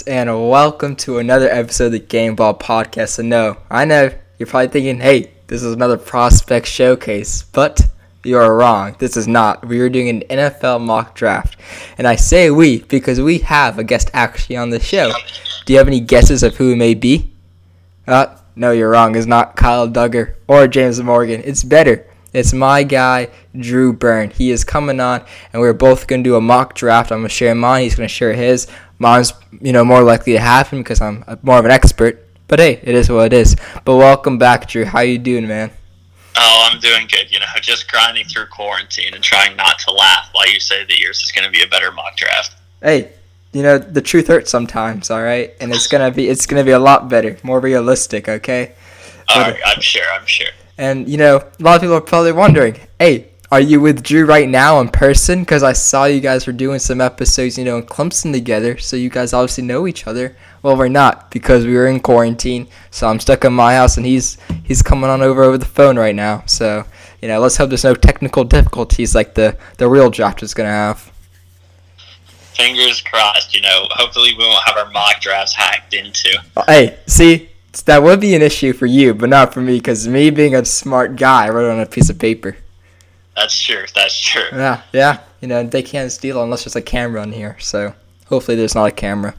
and welcome to another episode of the Game Ball Podcast. So, no, I know you're probably thinking, hey, this is another prospect showcase, but you are wrong. This is not. We are doing an NFL mock draft. And I say we because we have a guest actually on the show. Do you have any guesses of who it may be? Uh, no, you're wrong. It's not Kyle Dugger or James Morgan. It's better. It's my guy, Drew Byrne. He is coming on, and we're both going to do a mock draft. I'm going to share mine. He's going to share his. Mine's, you know, more likely to happen because I'm more of an expert. But hey, it is what it is. But welcome back, Drew. How you doing, man? Oh, I'm doing good. You know, just grinding through quarantine and trying not to laugh while you say that yours is going to be a better mock draft. Hey, you know the truth hurts sometimes, all right, and it's gonna be it's gonna be a lot better, more realistic, okay? All right, I'm sure. I'm sure. And you know, a lot of people are probably wondering, hey, are you with Drew right now in person? Because I saw you guys were doing some episodes, you know, in Clemson together, so you guys obviously know each other. Well, we're not because we were in quarantine, so I'm stuck in my house, and he's he's coming on over over the phone right now. So you know, let's hope there's no technical difficulties like the the real draft is gonna have fingers crossed. You know, hopefully we won't have our mock drafts hacked into. Hey, see, that would be an issue for you, but not for me, because me being a smart guy, I wrote on a piece of paper. That's true. That's true. Yeah, yeah. You know, they can't steal unless there's a camera on here. So hopefully there's not a camera.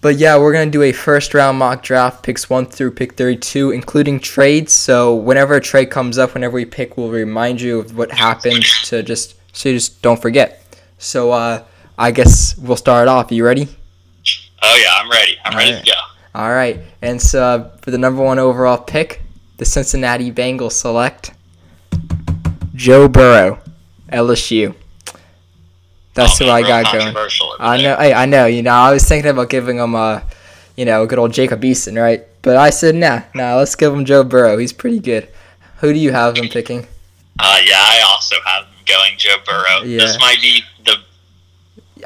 But yeah, we're gonna do a first round mock draft, picks one through pick thirty-two, including trades. So whenever a trade comes up, whenever we pick, we'll remind you of what happened to just so you just don't forget. So uh, I guess we'll start off. Are You ready? Oh yeah, I'm ready. I'm All ready right. to go. All right, and so uh, for the number one overall pick, the Cincinnati Bengals select Joe Burrow, LSU. That's oh, who I got going. I know. Hey, I know. You know, I was thinking about giving him a, you know, a good old Jacob Eason, right? But I said, nah, nah. Let's give him Joe Burrow. He's pretty good. Who do you have him picking? Uh, yeah, I also have him going Joe Burrow. Yeah. This might be the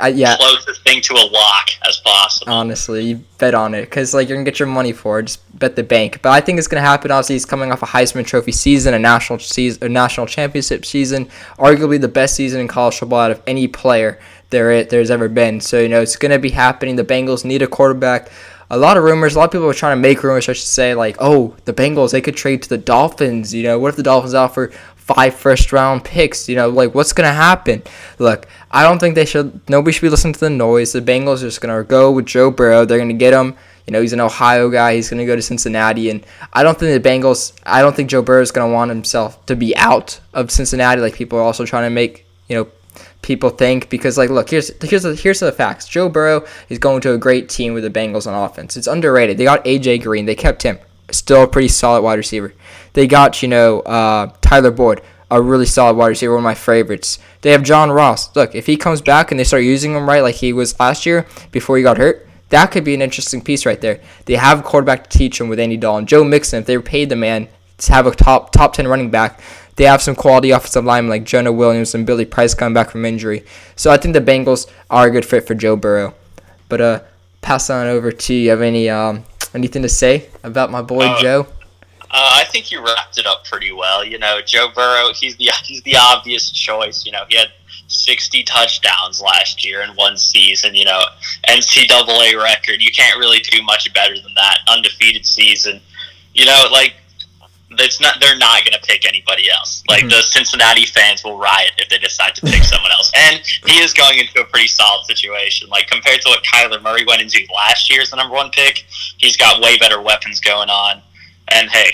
uh, yeah. closest thing to a lock as possible. Honestly, you bet on it because like you're gonna get your money for it. Just bet the bank. But I think it's gonna happen. Obviously, he's coming off a Heisman Trophy season, a national season, a national championship season, arguably the best season in college football out of any player there there's ever been. So you know it's gonna be happening. The Bengals need a quarterback. A lot of rumors. A lot of people are trying to make rumors. I should say, like, oh, the Bengals they could trade to the Dolphins. You know, what if the Dolphins offer five first round picks. You know, like what's gonna happen? Look, I don't think they should. Nobody should be listening to the noise. The Bengals are just gonna go with Joe Burrow. They're gonna get him. You know, he's an Ohio guy. He's gonna go to Cincinnati, and I don't think the Bengals. I don't think Joe Burrow is gonna want himself to be out of Cincinnati. Like people are also trying to make you know people think because like look here's here's the, here's the facts. Joe Burrow is going to a great team with the Bengals on offense. It's underrated. They got AJ Green. They kept him. Still a pretty solid wide receiver. They got, you know, uh, Tyler Boyd, a really solid wide receiver, one of my favorites. They have John Ross. Look, if he comes back and they start using him right like he was last year before he got hurt, that could be an interesting piece right there. They have a quarterback to teach him with Andy Dalton. Joe Mixon, if they paid the man to have a top top 10 running back, they have some quality offensive linemen like Jonah Williams and Billy Price coming back from injury. So I think the Bengals are a good fit for Joe Burrow. But uh, pass on over to you. you have any um, anything to say about my boy uh, Joe? Uh, I think you wrapped it up pretty well. You know, Joe Burrow, he's the he's the obvious choice. You know, he had 60 touchdowns last year in one season. You know, NCAA record. You can't really do much better than that. Undefeated season. You know, like it's not. They're not going to pick anybody else. Like mm-hmm. the Cincinnati fans will riot if they decide to pick someone else. And he is going into a pretty solid situation. Like compared to what Kyler Murray went into last year as the number one pick, he's got way better weapons going on. And hey,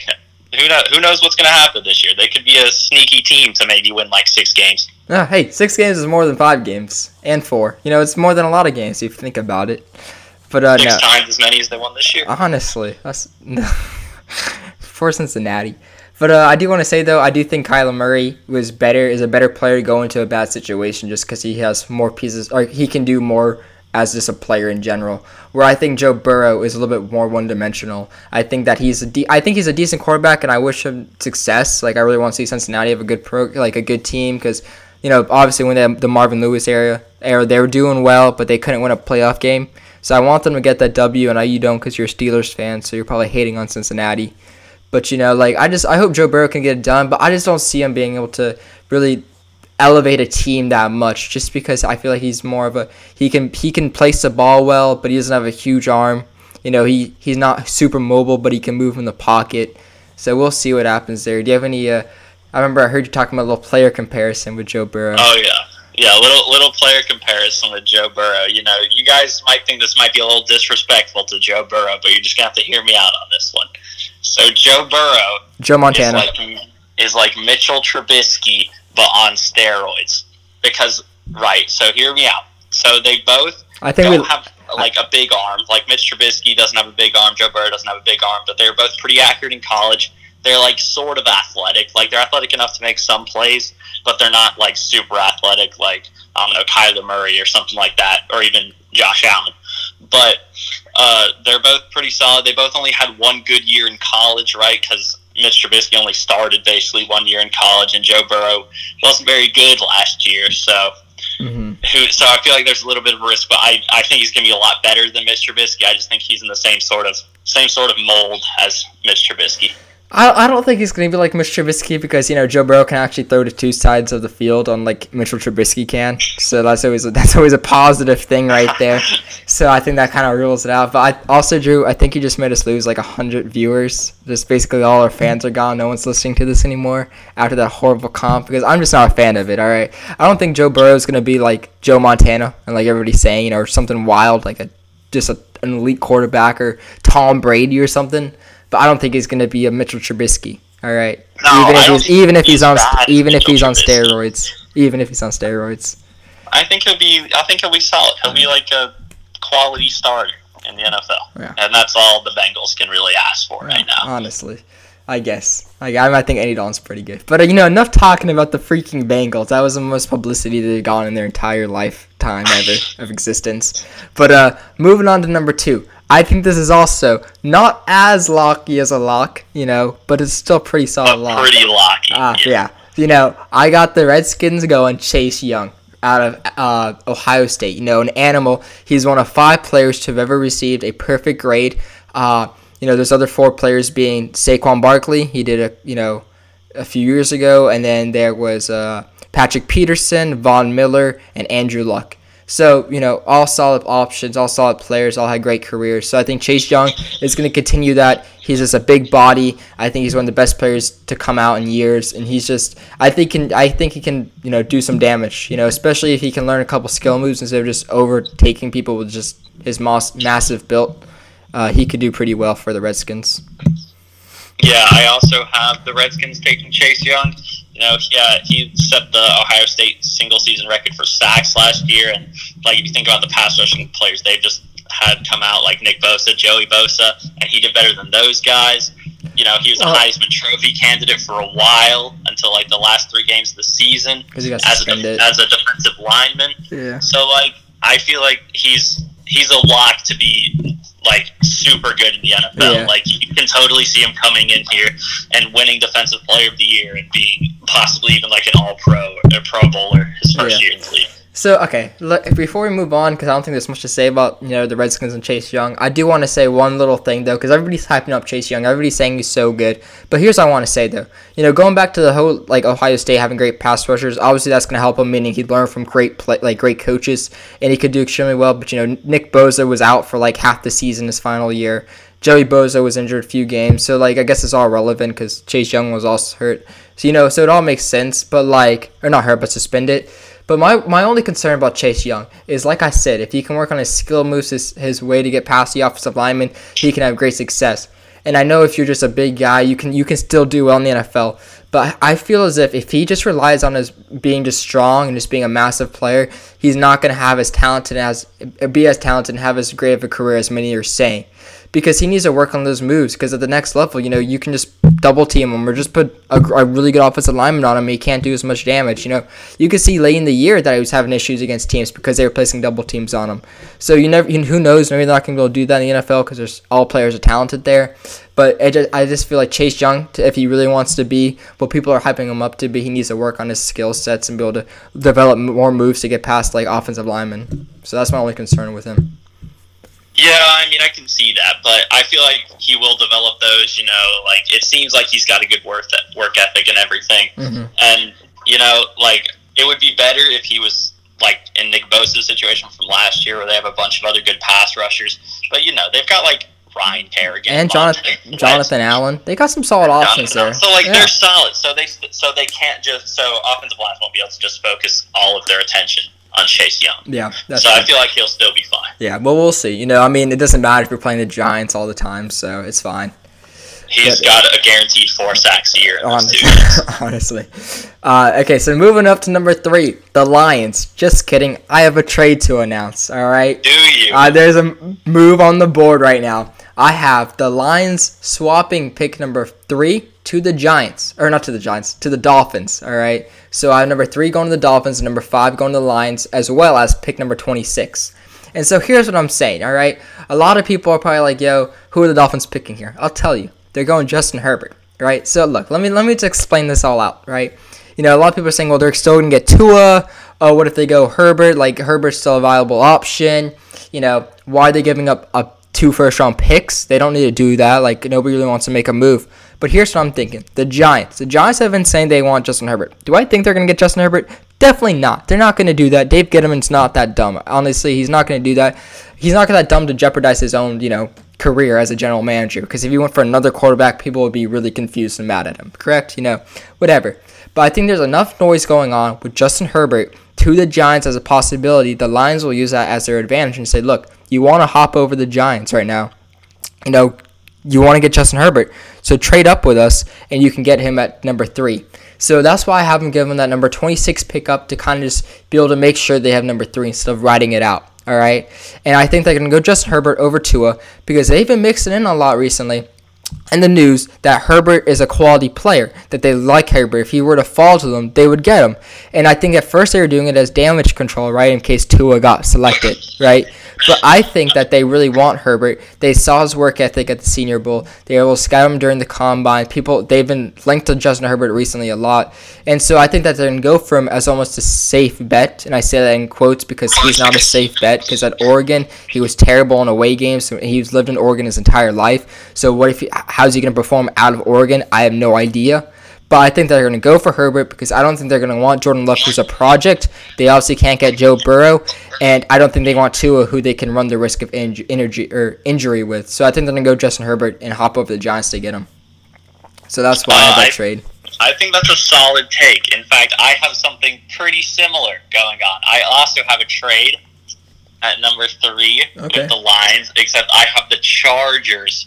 who knows, who knows what's going to happen this year? They could be a sneaky team to maybe win like six games. Oh, hey, six games is more than five games and four. You know, it's more than a lot of games if you think about it. But uh, six no. times as many as they won this year. Honestly, that's for Cincinnati. But uh, I do want to say though, I do think Kyler Murray was better, is a better player to go into a bad situation just because he has more pieces, or he can do more as just a player in general. Where I think Joe Burrow is a little bit more one-dimensional. I think that he's a de- I think he's a decent quarterback, and I wish him success. Like I really want to see Cincinnati have a good pro, like a good team, because you know obviously when they the Marvin Lewis era era they were doing well, but they couldn't win a playoff game. So I want them to get that W, and I you don't because you're a Steelers fan, so you're probably hating on Cincinnati. But you know, like I just I hope Joe Burrow can get it done, but I just don't see him being able to really elevate a team that much just because I feel like he's more of a he can he can place the ball well, but he doesn't have a huge arm. You know, he he's not super mobile, but he can move in the pocket. So we'll see what happens there. Do you have any? Uh, I remember I heard you talking about a little player comparison with Joe Burrow. Oh yeah, yeah, little little player comparison with Joe Burrow. You know, you guys might think this might be a little disrespectful to Joe Burrow, but you're just gonna have to hear me out on this one. So Joe Burrow, Joe Montana, is like, is like Mitchell Trubisky but on steroids. Because right, so hear me out. So they both I think don't we, have like a big arm. Like Mitch Trubisky doesn't have a big arm. Joe Burrow doesn't have a big arm, but they're both pretty accurate in college. They're like sort of athletic. Like they're athletic enough to make some plays, but they're not like super athletic. Like I don't know Kyler Murray or something like that, or even Josh Allen. But uh, they're both pretty solid. They both only had one good year in college, right? Because Mitch Trubisky only started basically one year in college, and Joe Burrow wasn't very good last year. So, Mhm. who? So I feel like there's a little bit of risk, but I, I think he's gonna be a lot better than Mitch Trubisky. I just think he's in the same sort of same sort of mold as Mitch Trubisky. I, I don't think he's going to be like Mitch Trubisky because you know Joe Burrow can actually throw to two sides of the field on like Mitchell Trubisky can. So that's always a, that's always a positive thing right there. so I think that kind of rules it out. But I also Drew, I think you just made us lose like hundred viewers. Just basically all our fans are gone. No one's listening to this anymore after that horrible comp because I'm just not a fan of it. All right, I don't think Joe Burrow is going to be like Joe Montana and like everybody's saying, you know, or something wild like a just a, an elite quarterback or Tom Brady or something. But I don't think he's going to be a Mitchell Trubisky. All right. No, even if he's even if he's he's on even if he's on Trubisky. steroids. Even if he's on steroids. I think he'll be. I think he'll be solid. He'll be like a quality starter in the NFL, Yeah. and that's all the Bengals can really ask for right now. Honestly. I guess. Like, I I think Andy Dalton's pretty good. But, uh, you know, enough talking about the freaking Bengals. That was the most publicity they've gotten in their entire lifetime ever of existence. But uh, moving on to number two. I think this is also not as locky as a lock, you know, but it's still pretty solid But lock. pretty lucky. Ah, yeah. You know, I got the Redskins going Chase Young out of uh, Ohio State. You know, an animal. He's one of five players to have ever received a perfect grade. Uh, you know, there's other four players being Saquon Barkley. He did a you know a few years ago, and then there was uh, Patrick Peterson, Von Miller, and Andrew Luck. So, you know, all solid options, all solid players, all had great careers. So I think Chase Young is going to continue that. He's just a big body. I think he's one of the best players to come out in years, and he's just. I think can. I think he can. You know, do some damage. You know, especially if he can learn a couple skill moves instead of just overtaking people with just his mass, massive build. Uh, he could do pretty well for the Redskins. Yeah, I also have the Redskins taking Chase Young. Know, yeah, uh, he set the Ohio State single season record for sacks last year, and like if you think about the pass rushing players they've just had come out, like Nick Bosa, Joey Bosa, and he did better than those guys. You know, he was a. Heisman Trophy candidate for a while until like the last three games of the season he as a as a defensive lineman. Yeah. So like I feel like he's he's a lock to be like super good in the NFL. Yeah. Like you can totally see him coming in here and winning defensive player of the year and being possibly even like an all pro or pro bowler his first Yeah. year in the league. So okay, look, before we move on, because I don't think there's much to say about you know the Redskins and Chase Young, I do want to say one little thing though, because everybody's hyping up Chase Young, everybody's saying he's so good. But here's what I want to say though, you know, going back to the whole like Ohio State having great pass rushers, obviously that's going to help him, meaning he'd learn from great play, like great coaches, and he could do extremely well. But you know, Nick Bosa was out for like half the season his final year. Joey Bosa was injured a few games, so like I guess it's all relevant because Chase Young was also hurt. So you know, so it all makes sense. But like, or not hurt, but suspended. But my, my only concern about Chase Young is, like I said, if he can work on his skill moves, his, his way to get past the offensive lineman, he can have great success. And I know if you're just a big guy, you can you can still do well in the NFL. But I feel as if if he just relies on his being just strong and just being a massive player, he's not going to have as talented as be as talented and have as great of a career as many are saying. Because he needs to work on those moves. Because at the next level, you know, you can just double team him or just put a, a really good offensive lineman on him. He can't do as much damage. You know, you could see late in the year that he was having issues against teams because they were placing double teams on him. So you never, you, who knows? Maybe they're not going to be able to do that in the NFL because there's all players are talented there. But I just, I just feel like Chase Young, if he really wants to be what people are hyping him up to be, he needs to work on his skill sets and be able to develop more moves to get past like offensive linemen. So that's my only concern with him. Yeah, I mean I can see that, but I feel like he will develop those, you know, like it seems like he's got a good work work ethic and everything. Mm-hmm. And you know, like it would be better if he was like in Nick Bosa's situation from last year, where they have a bunch of other good pass rushers. But you know, they've got like Ryan Kerrigan and Jonathan Jonathan Allen. They got some solid options there. So like yeah. they're solid. So they so they can't just so offensive lines won't be able to just focus all of their attention on Chase Young. Yeah, so true. I feel like he'll still be fine. Yeah, well we'll see. You know, I mean, it doesn't matter if you're playing the Giants all the time, so it's fine. He's got a guaranteed four sacks a year. Honestly, honestly. Uh, okay, so moving up to number three, the Lions. Just kidding. I have a trade to announce. All right. Do you? Uh, there's a move on the board right now. I have the Lions swapping pick number three to the Giants, or not to the Giants, to the Dolphins. All right. So I have number three going to the Dolphins, and number five going to the Lions, as well as pick number 26. And so here's what I'm saying. All right. A lot of people are probably like, "Yo, who are the Dolphins picking here?" I'll tell you. They're going Justin Herbert, right? So look, let me let me just explain this all out, right? You know, a lot of people are saying, well, they're still gonna get Tua. Oh, what if they go Herbert? Like Herbert's still a viable option. You know, why are they giving up a two first round picks? They don't need to do that. Like nobody really wants to make a move. But here's what I'm thinking: the Giants. The Giants have been saying they want Justin Herbert. Do I think they're gonna get Justin Herbert? Definitely not. They're not gonna do that. Dave Gettleman's not that dumb. Honestly, he's not gonna do that. He's not that dumb to jeopardize his own, you know, career as a general manager because if he went for another quarterback, people would be really confused and mad at him. Correct? You know, whatever. But I think there's enough noise going on with Justin Herbert to the Giants as a possibility. The Lions will use that as their advantage and say, look, you want to hop over the Giants right now. You know, you want to get Justin Herbert. So trade up with us and you can get him at number three. So that's why I haven't given that number 26 pickup to kind of just be able to make sure they have number three instead of writing it out. All right. And I think they're going to go Justin Herbert over Tua because they've been mixing in a lot recently in the news that Herbert is a quality player, that they like Herbert. If he were to fall to them, they would get him. And I think at first they were doing it as damage control, right, in case Tua got selected, right? But I think that they really want Herbert. They saw his work ethic at the Senior Bowl. They to scout him during the combine. People they've been linked to Justin Herbert recently a lot, and so I think that they're gonna go for him as almost a safe bet. And I say that in quotes because he's not a safe bet. Because at Oregon, he was terrible in away games. He's lived in Oregon his entire life. So what if? He, how's he gonna perform out of Oregon? I have no idea. But I think they're going to go for Herbert because I don't think they're going to want Jordan Love, who's a project. They obviously can't get Joe Burrow, and I don't think they want Tua, who they can run the risk of injury or injury with. So I think they're going to go Justin Herbert and hop over the Giants to get him. So that's why uh, I have that I, trade. I think that's a solid take. In fact, I have something pretty similar going on. I also have a trade at number three okay. with the Lions, except I have the Chargers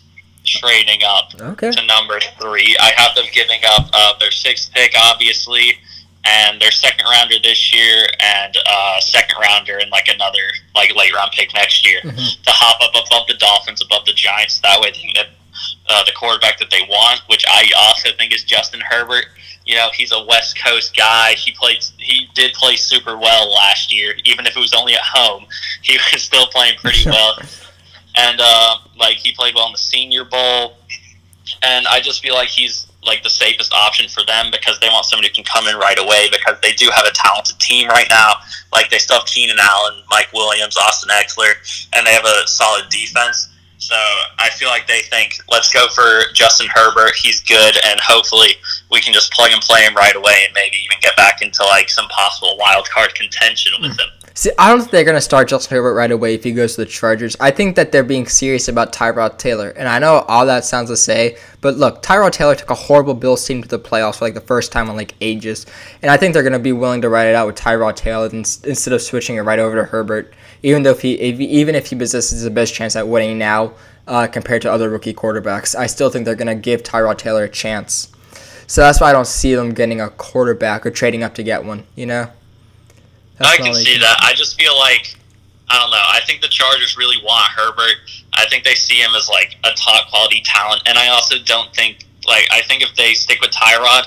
trading up okay. to number three. I have them giving up uh, their sixth pick, obviously, and their second rounder this year, and uh, second rounder and like another like late round pick next year mm-hmm. to hop up above the Dolphins, above the Giants. That way, they can get uh, the quarterback that they want, which I also think is Justin Herbert. You know, he's a West Coast guy. He played. He did play super well last year, even if it was only at home. He was still playing pretty well and uh, like he played well in the Senior Bowl, and I just feel like he's like the safest option for them because they want somebody who can come in right away because they do have a talented team right now. Like they still have Keenan Allen, Mike Williams, Austin Ekeler, and they have a solid defense. So I feel like they think, let's go for Justin Herbert. He's good, and hopefully we can just plug and play him right away, and maybe even get back into like some possible wild card contention with him. See, I don't think they're going to start Justin Herbert right away if he goes to the Chargers. I think that they're being serious about Tyrod Taylor. And I know all that sounds to say, but look, Tyrod Taylor took a horrible Bills team to the playoffs for like the first time in like ages. And I think they're going to be willing to write it out with Tyrod Taylor instead of switching it right over to Herbert. Even though if he, if, even if he possesses the best chance at winning now uh, compared to other rookie quarterbacks, I still think they're going to give Tyrod Taylor a chance. So that's why I don't see them getting a quarterback or trading up to get one, you know? I can see that. I just feel like I don't know. I think the Chargers really want Herbert. I think they see him as like a top quality talent, and I also don't think like I think if they stick with Tyrod,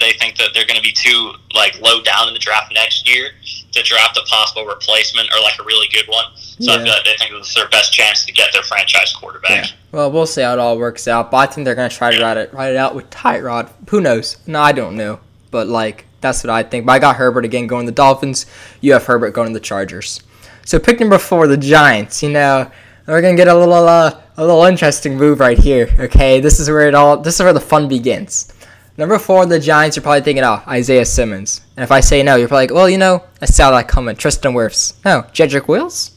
they think that they're going to be too like low down in the draft next year to draft a possible replacement or like a really good one. So yeah. I feel like they think it's their best chance to get their franchise quarterback. Yeah. Well, we'll see how it all works out, but I think they're going to try to write it write it out with Tyrod. Who knows? No, I don't know, but like that's what I think. But I got Herbert again going the Dolphins. You have Herbert going to the Chargers. So pick number four, the Giants. You know, we're gonna get a little uh, a little interesting move right here. Okay, this is where it all this is where the fun begins. Number four, the Giants. You're probably thinking, oh, Isaiah Simmons. And if I say no, you're probably like, well, you know, I saw that coming. Tristan Wirfs. No. Jedrick Wills?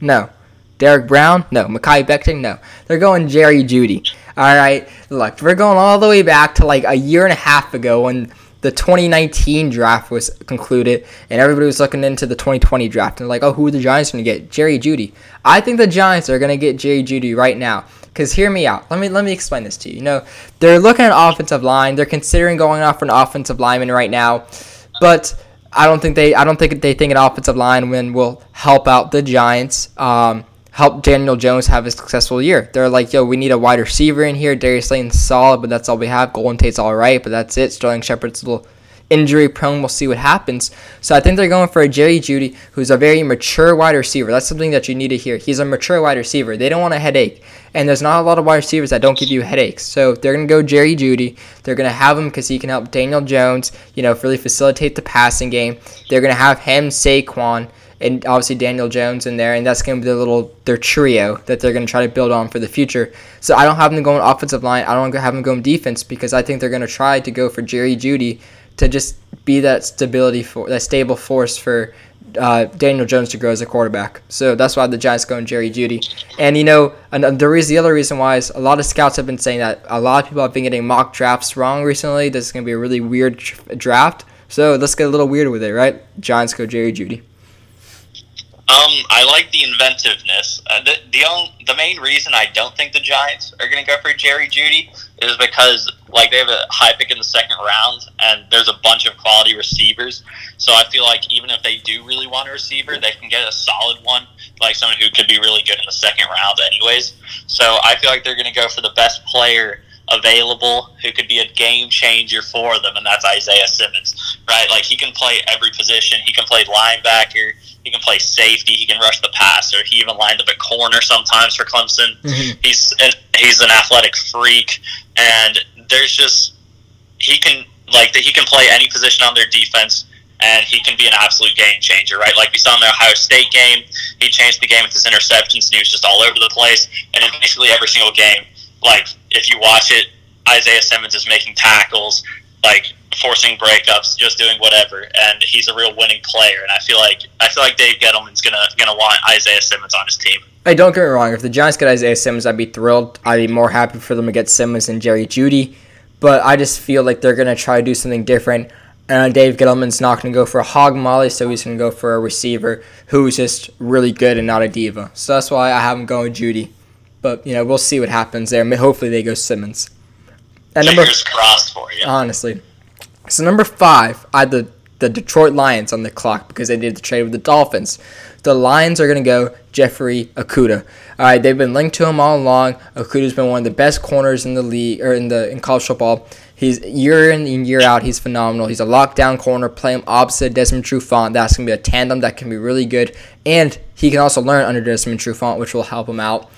No. Derrick Brown? No. Mekhi Becton? No. They're going Jerry Jeudy. All right. Look, we're going all the way back to like a year and a half ago when the 2019 draft was concluded and everybody was looking into the 2020 draft and like, oh, who are the Giants going to get? Jerry Jeudy. I think the Giants are going to get Jerry Jeudy right now. Because hear me out. Let me let me explain this to you. You know, they're looking at offensive line. They're considering going off an offensive lineman right now, but I don't think they I don't think they think an offensive lineman will help out the Giants. Um, help Daniel Jones have a successful year. They're like, yo, we need a wide receiver in here. Darius Slayton's solid, but that's all we have. Golden Tate's all right, but that's it. Sterling Shepard's a little injury prone. We'll see what happens. So I think they're going for a Jerry Jeudy, who's a very mature wide receiver. That's something that you need to hear. He's a mature wide receiver. They don't want a headache. And there's not a lot of wide receivers that don't give you headaches. So they're going to go Jerry Jeudy. They're going to have him because he can help Daniel Jones, you know, really facilitate the passing game. They're going to have him, Saquon, and obviously Daniel Jones in there, and that's going to be the little their trio that they're going to try to build on for the future. So I don't have them going offensive line. I don't have them going defense because I think they're going to try to go for Jerry Jeudy to just be that stability for that stable force for uh, Daniel Jones to grow as a quarterback. So that's why the Giants go in Jerry Jeudy. And you know, and there is the other reason why is a lot of scouts have been saying that a lot of people have been getting mock drafts wrong recently. This is going to be a really weird draft. So let's get a little weird with it, right? Giants go Jerry Jeudy. Um, I like the inventiveness. Uh, the the only, the main reason I don't think the Giants are going to go for Jerry Jeudy is because like they have a high pick in the second round, and there's a bunch of quality receivers. So I feel like even if they do really want a receiver, they can get a solid one, like someone who could be really good in the second round, anyways. So I feel like they're going to go for the best player available who could be a game changer for them, and that's Isaiah Simmons, right? Like he can play every position. He can play linebacker. He can play safety. He can rush the passer. He even lined up at corner sometimes for Clemson. Mm-hmm. He's an, he's an athletic freak, and there's just he can like that. he can play any position on their defense, and he can be an absolute game changer, right? Like we saw in the Ohio State game, he changed the game with his interceptions, and he was just all over the place. And in basically every single game, like if you watch it, Isaiah Simmons is making tackles, like forcing breakups, just doing whatever, and he's a real winning player. And I feel like I feel like Dave Gettleman's gonna gonna want Isaiah Simmons on his team. Hey, don't get me wrong. If the Giants get Isaiah Simmons, I'd be thrilled. I'd be more happy for them to get Simmons than Jerry Jeudy. But I just feel like they're gonna try to do something different. And Dave Gettleman's not to go for a hog molly, so he's to go for a receiver who's just really good and not a diva. So that's why I have him going Jeudy. But you know, we'll see what happens there. Hopefully, they go Simmons. And number, Fingers crossed for you. Honestly, so number five, I had the the Detroit Lions on the clock because they did the trade with the Dolphins. The Lions are going to go Jeffrey Okudah. All right, they've been linked to him all along. Okudah's been one of the best corners in the league or in the in college football. He's year in and year out, he's phenomenal. He's a lockdown corner, play him opposite Desmond Trufant. That's gonna be a tandem that can be really good, and he can also learn under Desmond Trufant, which will help him out.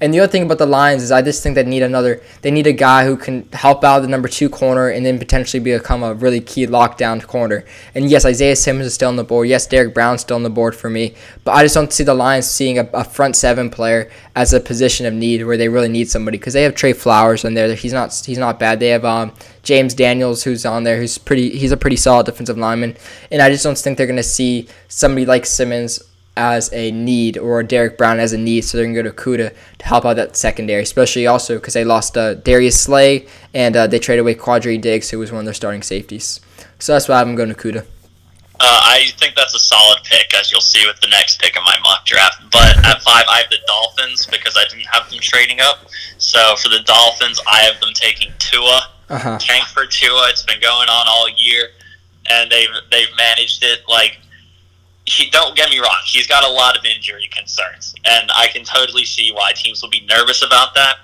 And the other thing about the Lions is I just think they need another. They need a guy who can help out the number two corner and then potentially become a really key lockdown corner. And yes, Isaiah Simmons is still on the board. Yes, Derrick Brown's still on the board for me. But I just don't see the Lions seeing a, a front seven player as a position of need where they really need somebody because they have Trey Flowers on there. He's not he's not bad. They have um, James Daniels who's on there who's pretty. He's a pretty solid defensive lineman. And I just don't think they're going to see somebody like Simmons as a need or Derrick Brown as a need, so they're going to go to Okudah to help out that secondary, especially also because they lost uh, Darius Slay and uh, they traded away Quandre Diggs, who was one of their starting safeties. So that's why I'm going to Okudah. Uh, I think that's a solid pick, as you'll see with the next pick in my mock draft. But at five, I have the Dolphins because I didn't have them trading up. So for the Dolphins, I have them taking Tua. Uh-huh. Tank for Tua. It's been going on all year, and they've they've managed it like he, don't get me wrong, he's got a lot of injury concerns, and I can totally see why teams will be nervous about that.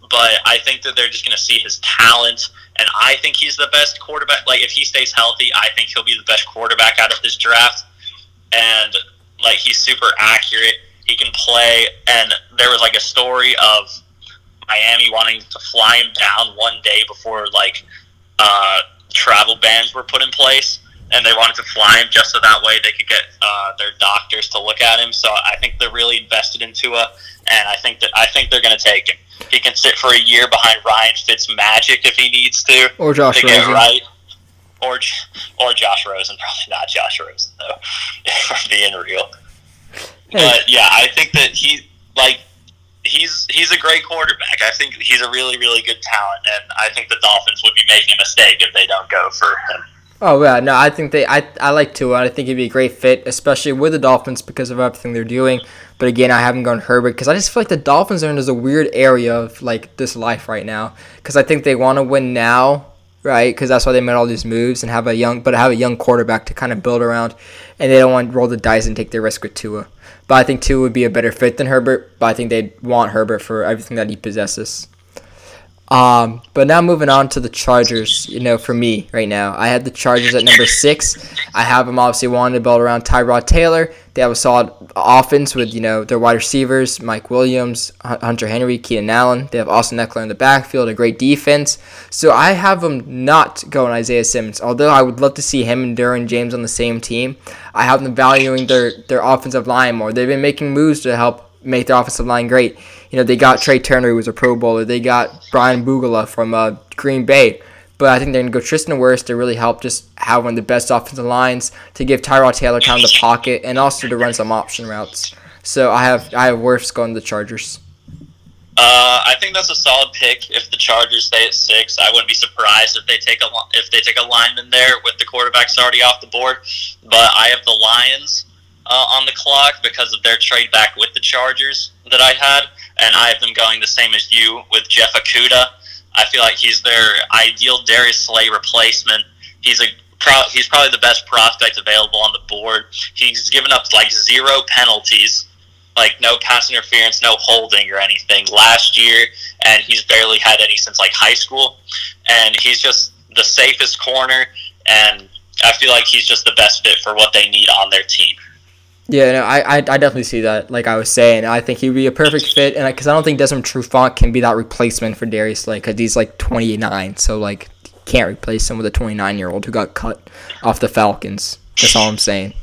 But I think that they're just going to see his talent, and I think he's the best quarterback. Like if he stays healthy, I think he'll be the best quarterback out of this draft. And like he's super accurate, he can play. And there was like a story of Miami wanting to fly him down one day before like uh, travel bans were put in place and they wanted to fly him just so that way they could get uh, their doctors to look at him. So I think they're really invested in Tua, and I think that I think they're going to take him. He can sit for a year behind Ryan Fitzmagic if he needs to, or Josh to Rosen. right. Or, or Josh Rosen, probably not Josh Rosen though. for being real, but yeah, I think that he like he's he's a great quarterback. I think he's a really really good talent, and I think the Dolphins would be making a mistake if they don't go for him. Oh yeah, no, I think they, I, I like Tua. I think he'd be a great fit, especially with the Dolphins because of everything they're doing. But again, I haven't gone Herbert because I just feel like the Dolphins are in this weird area of like this life right now. Because I think they want to win now, right? Because that's why they made all these moves and have a young, but have a young quarterback to kind of build around, and they don't want to roll the dice and take their risk with Tua. But I think Tua would be a better fit than Herbert. But I think they'd want Herbert for everything that he possesses. Um, but now moving on to the Chargers, you know, for me right now, I had the Chargers at number six. I have them obviously wanting to build around Tyrod Taylor. They have a solid offense with, you know, their wide receivers, Mike Williams, Hunter Henry, Keenan Allen. They have Austin Ekeler in the backfield, a great defense. So I have them not going Isaiah Simmons. Although I would love to see him and Derwin James on the same team, I have them valuing their, their offensive line more. They've been making moves to help make their offensive line great. You know, they got Trai Turner, who was a Pro Bowler. They got Bryan Bulaga from uh, Green Bay. But I think they're going to go Tristan Wirfs to really help just have one of the best offensive lines to give Tyrod Taylor time the pocket and also to run some option routes. So I have I have Wirfs going to the Chargers. Uh, I think that's a solid pick. If the Chargers stay at six, I wouldn't be surprised if they take a if they take a lineman there with the quarterbacks already off the board. But I have the Lions uh, on the clock because of their trade back with the Chargers that I had, and I have them going the same as you with Jeff Okudah. I feel like he's their ideal Darius Slay replacement. He's a pro- he's probably the best prospect available on the board. He's given up like zero penalties, like no pass interference, no holding or anything last year, and he's barely had any since like high school. And he's just the safest corner, and I feel like he's just the best fit for what they need on their team. Yeah, no, I, I, I definitely see that. Like I was saying, I think he'd be a perfect fit, and because I, I, don't think Desmond Trufant can be that replacement for Darius Slay, because he's like 29, so like can't replace him with a 29 year old who got cut off the Falcons. That's all I'm saying.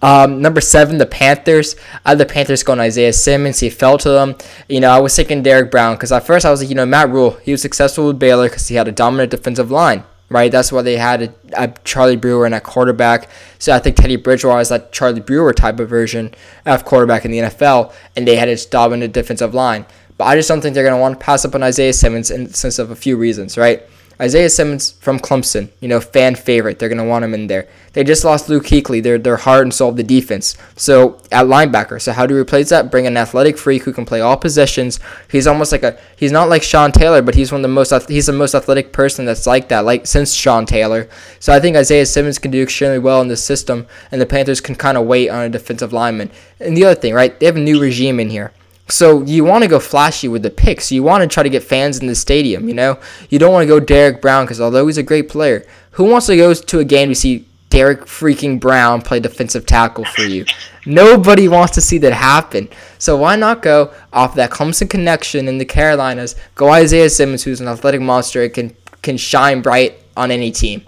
Um, number seven, the Panthers. I had the Panthers going Isaiah Simmons. He fell to them. You know, I was thinking Derrick Brown because at first I was like, you know, Matt Rhule. He was successful with Baylor because he had a dominant defensive line right? That's why they had a, a, Charlie Brewer and a quarterback. So I think Teddy Bridgewater is that Charlie Brewer type of version of quarterback in the NFL, and they had a dominant defensive line. But I just don't think they're going to want to pass up on Isaiah Simmons in the sense of a few reasons, right? Isaiah Simmons from Clemson, you know, fan favorite. They're going to want him in there. They just lost Luke Kuechly. They're, they're heart and soul of the defense. So at linebacker, so how do you replace that? Bring an athletic freak who can play all positions. He's almost like a, he's not like Sean Taylor, but he's one of the most, he's the most athletic person that's like that, like since Sean Taylor. So I think Isaiah Simmons can do extremely well in this system, and the Panthers can kind of wait on a defensive lineman. And the other thing, right? They have a new regime in here. So you want to go flashy with the picks. You want to try to get fans in the stadium, you know? You don't want to go Derrick Brown because although he's a great player, who wants to go to a game to see Derrick freaking Brown play defensive tackle for you? Nobody wants to see that happen. So why not go off that Clemson connection in the Carolinas? Go Isaiah Simmons, who's an athletic monster, and can can shine bright on any team.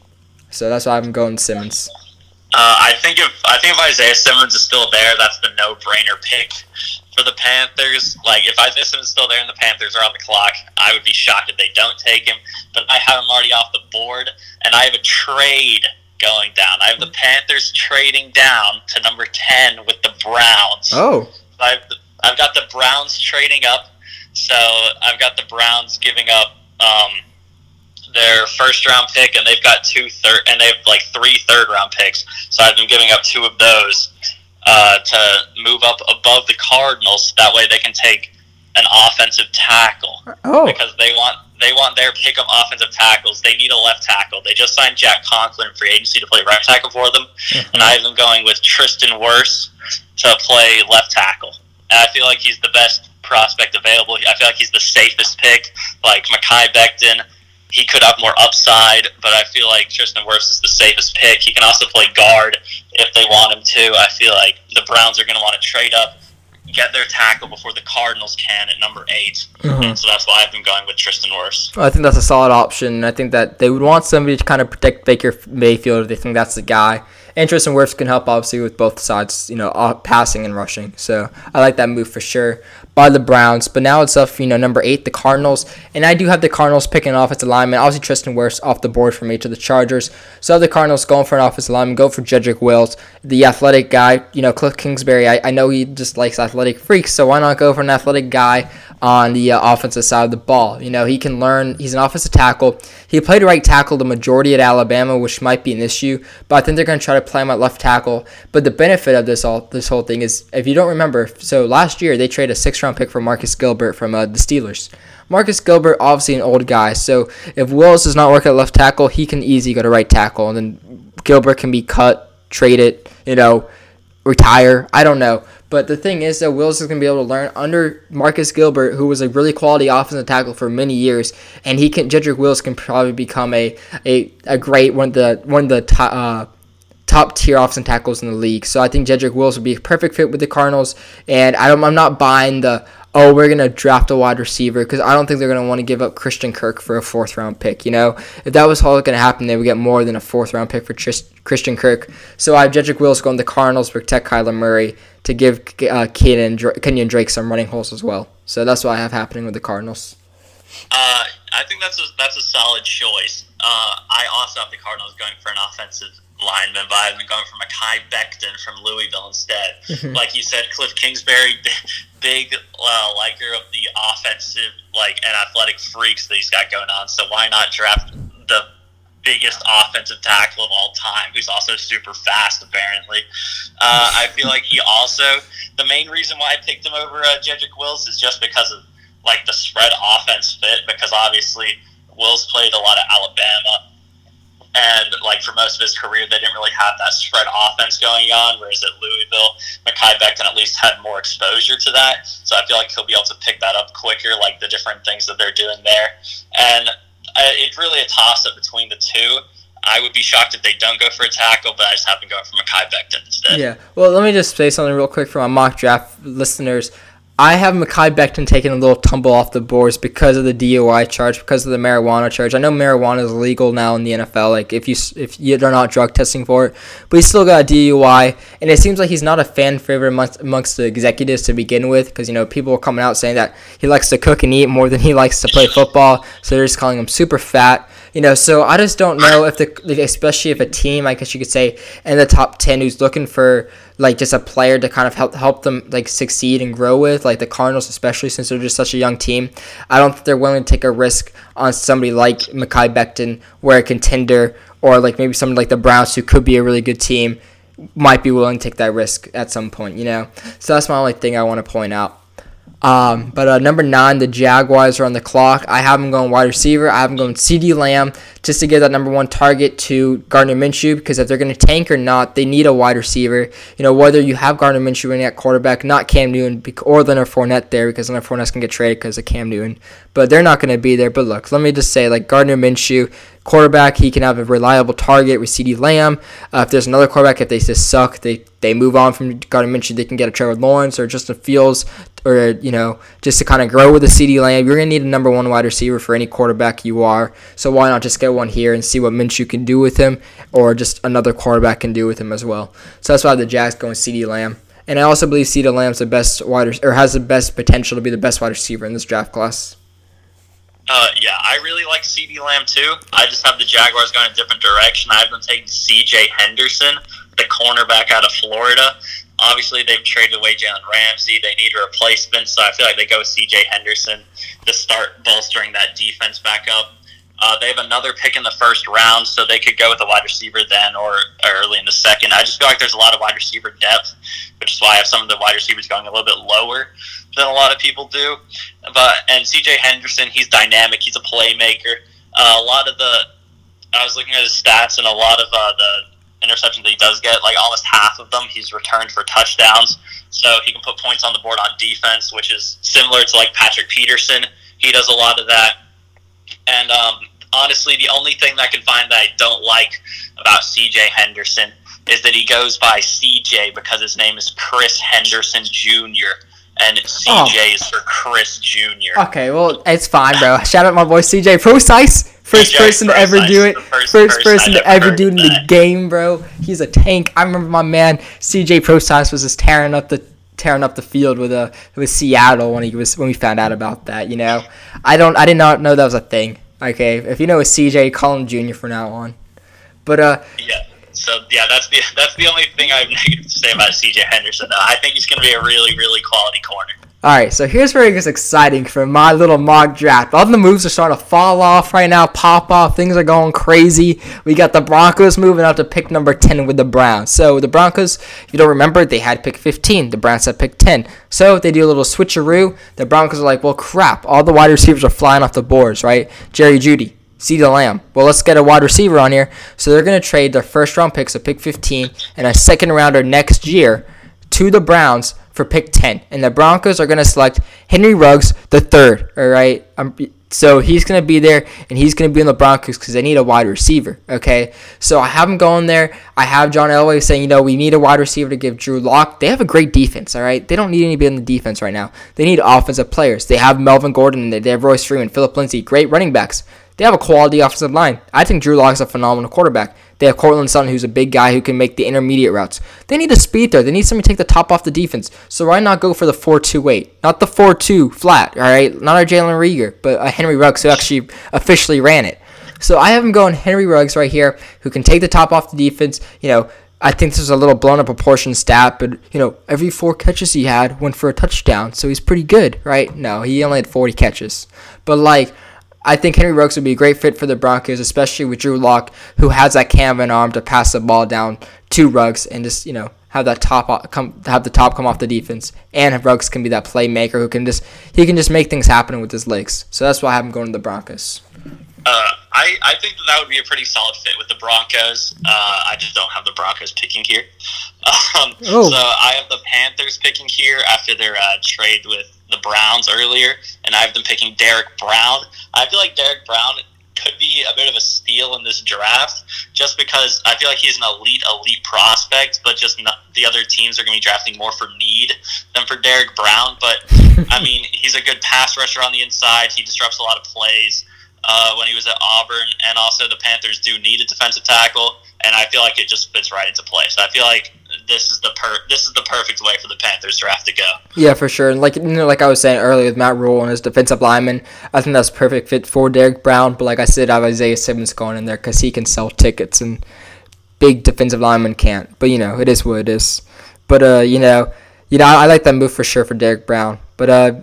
So that's why I'm going Simmons. Uh, I think if I think if Isaiah Simmons is still there, that's the no-brainer pick for the Panthers. Like if Isaiah Simmons is still there and the Panthers are on the clock, I would be shocked if they don't take him. But I have him already off the board, and I have a trade going down. I have the Panthers trading down to number ten with the Browns. Oh, so I've I've got the Browns trading up. So I've got the Browns giving up. Um, their first round pick, and they've got two third, and they have like three third round picks. So I've been giving up two of those uh, to move up above the Cardinals. That way they can take an offensive tackle. Oh, because they want they want their pickup offensive tackles. They need a left tackle. They just signed Jack Conklin in free agency to play right tackle for them, mm-hmm. and I have them going with Tristan Wirfs to play left tackle. And I feel like he's the best prospect available. I feel like he's the safest pick. Like Mekhi Becton he could have more upside, but I feel like Tristan Wirfs is the safest pick. He can also play guard if they want him to. I feel like the Browns are going to want to trade up get their tackle before the Cardinals can at number 8 Mhm. And so that's why I've been going with Tristan Wirfs. I think that's a solid option. I think that they would want somebody to kind of protect Baker Mayfield if they think that's the guy. And Tristan Wirfs can help obviously with both sides, you know, passing and rushing. So I like that move for sure by the Browns. But now it's up, you know, number eight, the Cardinals, and I do have the Cardinals picking an offensive lineman. Obviously Tristan Wirfs off the board for me to the Chargers. So the Cardinals going for an offensive lineman, go for Jedrick Wills, the athletic guy. You know, Cliff Kingsbury. I, I know he just likes athletic freaks, so why not go for an athletic guy on the uh, offensive side of the ball? You know, he can learn. He's an offensive tackle. He played right tackle the majority at Alabama, which might be an issue, but I think they're going to try to play him at left tackle. But the benefit of this all this whole thing is, if you don't remember, so last year they traded a six round pick for Marcus Gilbert from uh, the Steelers. Marcus Gilbert, obviously an old guy, so if Wills does not work at left tackle, he can easily go to right tackle, and then Gilbert can be cut, traded, you know, retire. I don't know. But the thing is that Wills is going to be able to learn under Marcus Gilbert, who was a really quality offensive tackle for many years, and he can Jedrick Wills can probably become a, a, a great one of the one of the top, uh, top tier offensive tackles in the league. So I think Jedrick Wills would be a perfect fit with the Cardinals, and I I'm not buying the oh we're gonna draft a wide receiver because I don't think they're gonna want to give up Christian Kirk for a fourth round pick. You know, if that was all gonna happen, they would get more than a fourth round pick for Tris- Christian Kirk. So I have Jedrick Wills going to the Cardinals to protect Kyler Murray to give uh, Kenyan, Dra- Kenyan Drake some running holes as well. So that's what I have happening with the Cardinals. Uh, I think that's a, that's a solid choice. Uh, I also have the Cardinals going for an offensive lineman, but I've been going for Mekhi Becton from Louisville instead. like you said, Cliff Kingsbury, big uh, liker of the offensive like and athletic freaks that he's got going on. So why not draft the biggest offensive tackle of all time, who's also super fast apparently? Uh, I feel like he also the main reason why I picked him over uh, Jedrick Wills is just because of like the spread offense fit because obviously Wills played a lot of Alabama and like for most of his career they didn't really have that spread offense going on whereas at Louisville Mekhi Becton at least had more exposure to that so I feel like he'll be able to pick that up quicker like the different things that they're doing there and uh, it's really a toss up between the two I would be shocked if they don't go for a tackle, but I just happen to go for Mekhi Becton instead. Yeah. Well, let me just say something real quick for my mock draft listeners. I have Mekhi Becton taking a little tumble off the boards because of the DUI charge, because of the marijuana charge. I know marijuana is legal now in the NFL. Like if you if you're not drug testing for it, but he's still got a DUI, and it seems like he's not a fan favorite amongst, amongst the executives to begin with, because you know people are coming out saying that he likes to cook and eat more than he likes to play football, so they're just calling him super fat. You know, so I just don't know if the especially if a team, I guess you could say, in the top ten who's looking for like just a player to kind of help help them like succeed and grow with, like the Cardinals, especially since they're just such a young team. I don't think they're willing to take a risk on somebody like Mekhi Becton, where a contender or like maybe someone like the Browns, who could be a really good team, might be willing to take that risk at some point. You know, so that's my only thing I want to point out. Um, but uh, number nine, the Jaguars are on the clock. I have them going wide receiver. I have them going CeeDee Lamb just to give that number one target to Gardner Minshew because if they're going to tank or not, they need a wide receiver. You know, whether you have Gardner Minshew in at quarterback, not Cam Newton or Leonard Fournette there because Leonard Fournette's going to get traded because of Cam Newton. But they're not going to be there. But look, let me just say, like Gardner Minshew, quarterback, he can have a reliable target with CeeDee Lamb. Uh, if there's another quarterback, if they just suck, they they move on from Gardner Minshew, they can get a Trevor Lawrence or Justin Fields or you know just to kind of grow with the CeeDee Lamb. You're gonna need a number one wide receiver for any quarterback you are. So why not just get one here and see what Minshew can do with him, or just another quarterback can do with him as well. So that's why the Jags going CeeDee Lamb. And I also believe CeeDee Lamb's the best wide or has the best potential to be the best wide receiver in this draft class. Uh, yeah, I really like CeeDee Lamb too. I just have the Jaguars going a different direction. I have them taking C.J. Henderson, the cornerback out of Florida. Obviously, they've traded away Jalen Ramsey. They need a replacement, so I feel like they go with C.J. Henderson to start bolstering that defense back up. Uh, they have another pick in the first round, so they could go with a wide receiver then or early in the second. I just feel like there's a lot of wide receiver depth, which is why I have some of the wide receivers going a little bit lower than a lot of people do. But and C.J. Henderson, he's dynamic. He's a playmaker. Uh, a lot of the I was looking at his stats, and a lot of uh, the interceptions that he does get, like almost half of them, he's returned for touchdowns. So he can put points on the board on defense, which is similar to like Patrick Peterson. He does a lot of that. And um, honestly, the only thing that I can find that I don't like about C.J. Henderson is that he goes by C.J. because his name is Chris Henderson Jr. and CJ is for Chris Jr. Okay, well, it's fine, bro. Shout out my boy CJ Prosise. First person to ever do it. first First person to ever do it in the game, bro. He's a tank. I remember my man CJ Prosise was just tearing up the tearing up the field with uh with Seattle when he was when we found out about that. You know, I don't I did not know that was a thing. Okay, if you know it's CJ, call him Junior from now on. But uh, Yeah. So yeah, that's the that's the only thing I have negative to say about CJ Henderson. Though I think he's going to be a really really quality corner. All right, so here's where it gets exciting for my little mock draft. All the moves are starting to fall off right now, pop off. Things are going crazy. We got the Broncos moving up to pick number 10 with the Browns. So the Broncos, if you don't remember, they had pick 15. The Browns had pick 10. So they do a little switcheroo. The Broncos are like, well, crap. All the wide receivers are flying off the boards, right? Jerry Jeudy, CeeDee Lamb. Well, let's get a wide receiver on here. So they're going to trade their first round picks, so pick 15, and a second rounder next year to the Browns for pick 10. And the Broncos are going to select Henry Ruggs the third. All right. Um, so he's going to be there and he's going to be in the Broncos because they need a wide receiver. Okay. So I have him going there. I have John Elway saying, you know, we need a wide receiver to give Drew Lock. They have a great defense. All right. They don't need anybody in the defense right now. They need offensive players. They have Melvin Gordon and they have Royce Freeman, Phillip Lindsay, great running backs. They have a quality offensive line. I think Drew Lock's a phenomenal quarterback. They have Courtland Sutton, who's a big guy who can make the intermediate routes. They need a speed there. They need somebody to take the top off the defense. So why not go for the 4-2-8? Not the 4-2 flat, all right? Not a Jalen Reagor, but a Henry Ruggs who actually officially ran it. So I have him going Henry Ruggs right here, who can take the top off the defense. You know, I think this is a little blown up proportion stat, but you know, every four catches he had went for a touchdown, so he's pretty good, right? No, he only had 40 catches, but like. I think Henry Ruggs would be a great fit for the Broncos, especially with Drew Lock, who has that cannon arm to pass the ball down to Ruggs and just you know have that top come have the top come off the defense, and have Ruggs can be that playmaker who can just he can just make things happen with his legs. So that's why I have him going to the Broncos. Uh, I, I think that that would be a pretty solid fit with the Broncos. Uh, I just don't have the Broncos picking here. Um, Oh. So I have the Panthers picking here after their uh, trade with the Browns earlier, and I have them picking Derrick Brown. I feel like Derrick Brown could be a bit of a steal in this draft, just because I feel like he's an elite, elite prospect, but just not, the other teams are going to be drafting more for need than for Derrick Brown. But I mean, he's a good pass rusher on the inside. He disrupts a lot of plays uh, when he was at Auburn, and also the Panthers do need a defensive tackle, and I feel like it just fits right into place. I feel like this is the per this is the perfect way for the Panthers draft to go. Yeah, for sure. And like you know, like I was saying earlier with Matt Rhule and his defensive lineman, I think that's perfect fit for Derrick Brown. But like I said, I have Isaiah Simmons going in there because he can sell tickets and big defensive lineman can't. But you know, it is what it is. But uh, you know, you know, I, I like that move for sure for Derrick Brown. But uh,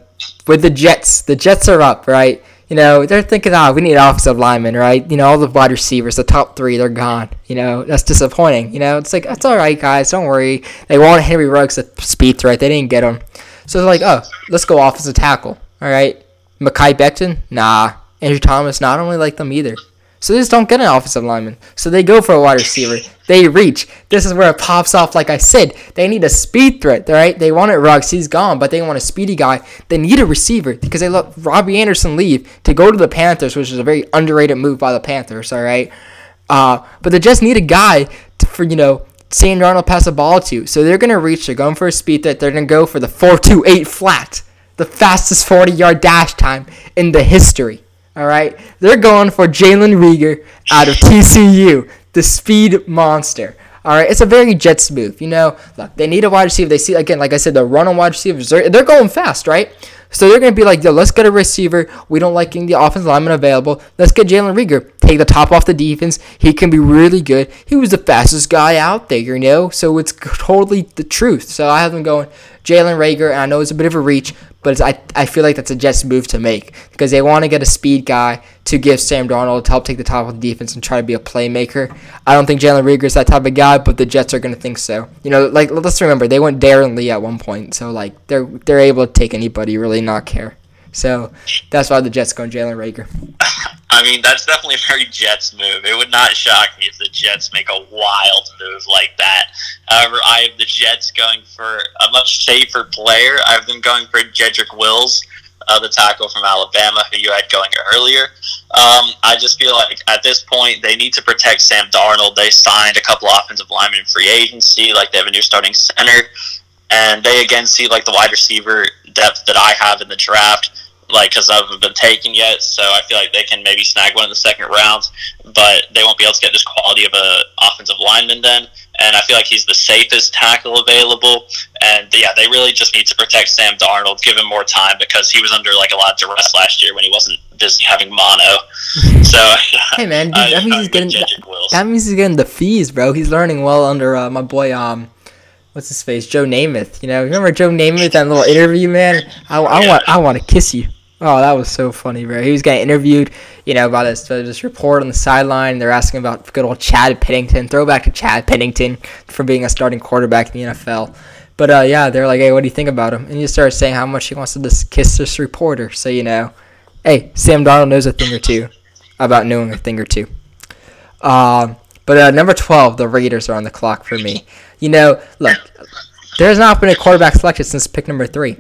with the Jets, the Jets are up, right? You know, they're thinking, oh, we need offensive linemen, right? You know, all the wide receivers, the top three, they're gone. You know, that's disappointing. You know, it's like, that's all right, guys. Don't worry. They wanted Henry Ruggs, a speed threat. They didn't get him. So they're like, oh, let's go offensive tackle. All right. Mekhi Becton? Nah. Andrew Thomas? Don't only like them either. So they just don't get an offensive lineman. So they go for a wide receiver. They reach. This is where it pops off. Like I said, they need a speed threat, right? They wanted Ruggs. He's gone, but they want a speedy guy. They need a receiver because they let Robbie Anderson leave to go to the Panthers, which is a very underrated move by the Panthers, all right? Uh, but they just need a guy to, for, you know, Sam Darnold pass the ball to. So they're going to reach. They're going for a speed threat. They're going to go for the 4-2-8 flat. The fastest 40-yard dash time in the history. All right, they're going for Jalen Reagor out of TCU, the speed monster. All right, it's a very Jets move. You know, look, they need a wide receiver. They see again, like I said, the run on wide receivers. They're, they're going fast, right? So they're gonna be like, yo, let's get a receiver. We don't like getting the offensive lineman available. Let's get Jalen Reagor. Take the top off the defense. He can be really good. He was the fastest guy out there, you know. So it's totally the truth. So I have them going Jalen Reagor, and I know it's a bit of a reach, but I, I feel like that's a Jets move to make because they want to get a speed guy to give Sam Darnold to help take the top of the defense and try to be a playmaker. I don't think Jalen Reagor is that type of guy, but the Jets are going to think so. You know, like let's remember they went Darron Lee at one point, so like they're they're able to take anybody, really not care. So that's why the Jets going Jalen Reagor. I mean, that's definitely a very Jets move. It would not shock me if the Jets make a wild move like that. However, I have the Jets going for a much safer player. I have them going for Jedrick Wills, uh, the tackle from Alabama, who you had going earlier. Um, I just feel like at this point they need to protect Sam Darnold. They signed a couple offensive linemen in free agency, like they have a new starting center. and they again see like the wide receiver depth that I have in the draft like because I haven't been taken yet. So I feel like they can maybe snag one in the second round, but they won't be able to get this quality of a offensive lineman then. And I feel like he's the safest tackle available. And yeah, they really just need to protect Sam Darnold, give him more time because he was under like a lot of duress last year when he wasn't busy having mono. So hey man, dude, that means he's getting that, that, means he's getting the fees, bro. He's learning well under uh, my boy um what's his face, Joe Namath. You know, remember Joe Namath that little interview, man? I, I yeah. want I want to kiss you. Oh, that was so funny, bro. He was getting interviewed, you know, about this, this report on the sideline. They're asking about good old Chad Pennington. Throwback to Chad Pennington for being a starting quarterback in the NFL. But uh, yeah, they're like, hey, what do you think about him? And you start saying how much he wants to just kiss this reporter. So, you know, hey, Sam Donald knows a thing or two about knowing a thing or two. Uh, but uh, number 12, the Raiders are on the clock for me. You know, look, there's not been a quarterback selected since pick number three.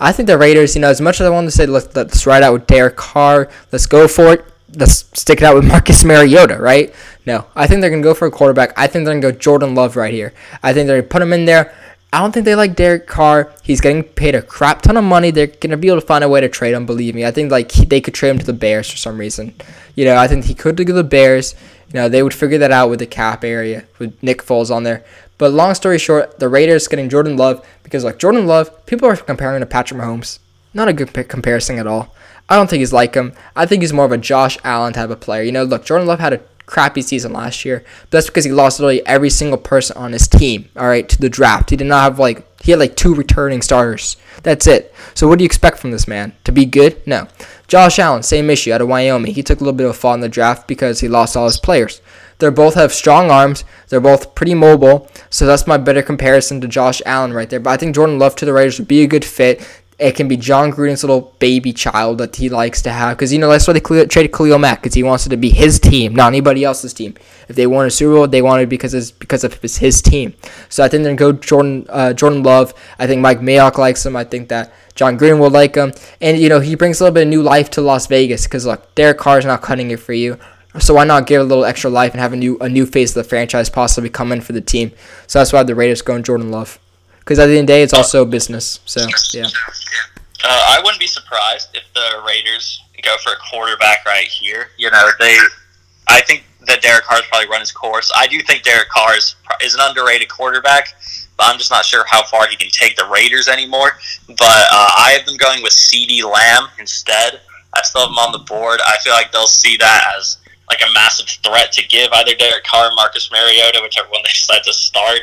I think the Raiders, you know, as much as I want to say let's, let's ride out with Derek Carr, let's go for it. Let's stick it out with Marcus Mariota, right? No, I think they're gonna go for a quarterback. I think they're gonna go Jordan Love right here. I think they're gonna put him in there. I don't think they like Derek Carr. He's getting paid a crap ton of money. They're gonna be able to find a way to trade him. Believe me. I think like he, they could trade him to the Bears for some reason. You know, I think he could go to the Bears. You know, they would figure that out with the cap area with Nick Foles on there. But long story short, the Raiders getting Jordan Love because like Jordan Love, people are comparing to Patrick Mahomes. Not a good comparison at all. I don't think he's like him. I think he's more of a Josh Allen type of player. You know, look, Jordan Love had a crappy season last year, but that's because he lost literally every single person on his team. All right, to the draft, he did not have like he had like two returning starters. That's it. So what do you expect from this man? To be good? No. Josh Allen, same issue out of Wyoming. He took a little bit of a fall in the draft because he lost all his players. They both have strong arms. They're both pretty mobile. So that's my better comparison to Josh Allen right there. But I think Jordan Love to the Raiders would be a good fit. It can be Jon Gruden's little baby child that he likes to have. Because, you know, that's why they traded Khalil Mack. Because he wants it to be his team, not anybody else's team. If they won a Super Bowl, they want it because it's because of it's his team. So I think they're going to go Jordan, uh, Jordan Love. I think Mike Mayock likes him. I think that Jon Gruden will like him. And, you know, he brings a little bit of new life to Las Vegas. Because, look, Derek Carr is not cutting it for you. So why not give a little extra life and have a new a new face of the franchise possibly come in for the team? So that's why the Raiders go in Jordan Love. Because at the end of the day, it's also business. So yeah. Uh, I wouldn't be surprised if the Raiders go for a quarterback right here. You know, they. I think that Derek Carr's probably run his course. I do think Derek Carr is, is an underrated quarterback, but I'm just not sure how far he can take the Raiders anymore. But uh, I have them going with CeeDee Lamb instead. I still have him on the board. I feel like they'll see that as like a massive threat to give either Derek Carr or Marcus Mariota, whichever one they decide to start,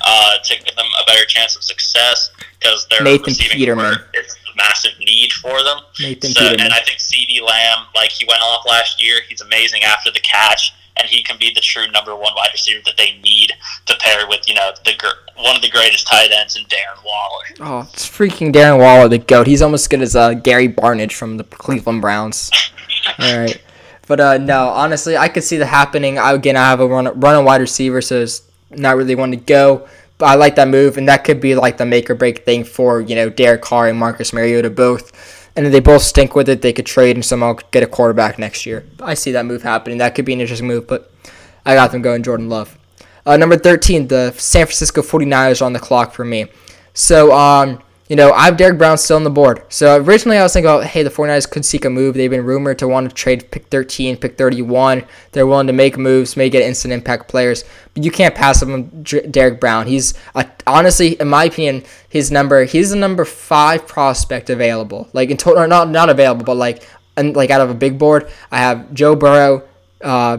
uh, to give them a better chance of success because they're Nathan receiving Peterman. It's a massive need for them. Nathan so, Peterman. And I think CeeDee Lamb, like he went off last year, he's amazing after the catch. And he can be the true number one wide receiver that they need to pair with, you know, the one of the greatest tight ends in Darren Waller. Oh, it's freaking Darren Waller, the goat. He's almost as good as uh, Gary Barnidge from the Cleveland Browns. All right. But uh, no, honestly, I could see that happening. I, again, I have a run, run on wide receiver, so it's not really one to go. But I like that move, and that could be like the make or break thing for you know Derek Carr and Marcus Mariota both. And if they both stink with it, they could trade and somehow get a quarterback next year. I see that move happening. That could be an interesting move, but I got them going Jordan Love. Uh, number 13, the San Francisco 49ers are on the clock for me. So, um, you know, I have Derrick Brown still on the board. So originally I was thinking about, hey, the 49ers could seek a move. They've been rumored to want to trade pick 13, pick 31. They're willing to make moves, may get instant impact players. But you can't pass up on Derrick Brown. He's, a, honestly, in my opinion, his number, he's the number five prospect available. Like, in total, not, not available, but like, and like out of a big board, I have Joe Burrow, uh,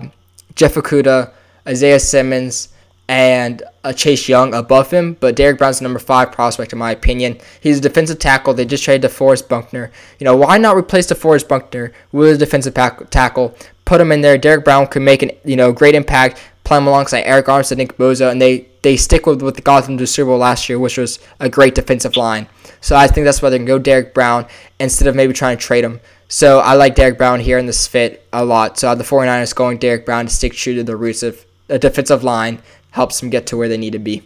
Jeff Okudah, Isaiah Simmons, and uh, Chase Young above him, but Derrick Brown's number five prospect in my opinion. He's a defensive tackle. They just traded DeForest Buckner. You know, why not replace DeForest Buckner with a defensive tackle? Put him in there. Derrick Brown could make an you know great impact. playing alongside Arik Armstead, and Nick Bosa, and they they stick with what got them to the Super Bowl last year, which was a great defensive line. So I think that's why they can go Derrick Brown instead of maybe trying to trade him. So I like Derrick Brown here in this fit a lot. So the 49ers going Derrick Brown to stick true to the roots of a defensive line helps them get to where they need to be.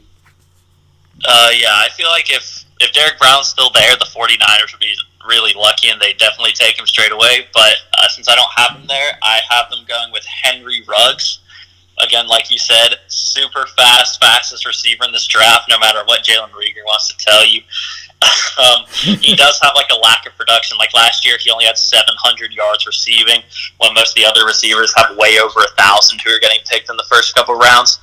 Uh, yeah, I feel like if if Derrick Brown's still there, the 49ers would be really lucky and they definitely take him straight away. But uh, since I don't have him there, I have them going with Henry Ruggs. Again, like you said, super fast, fastest receiver in this draft, no matter what Jalen Reagor wants to tell you. um, he does have like a lack of production. Like last year, he only had 700 yards receiving, while most of the other receivers have way over a thousand who are getting picked in the first couple rounds.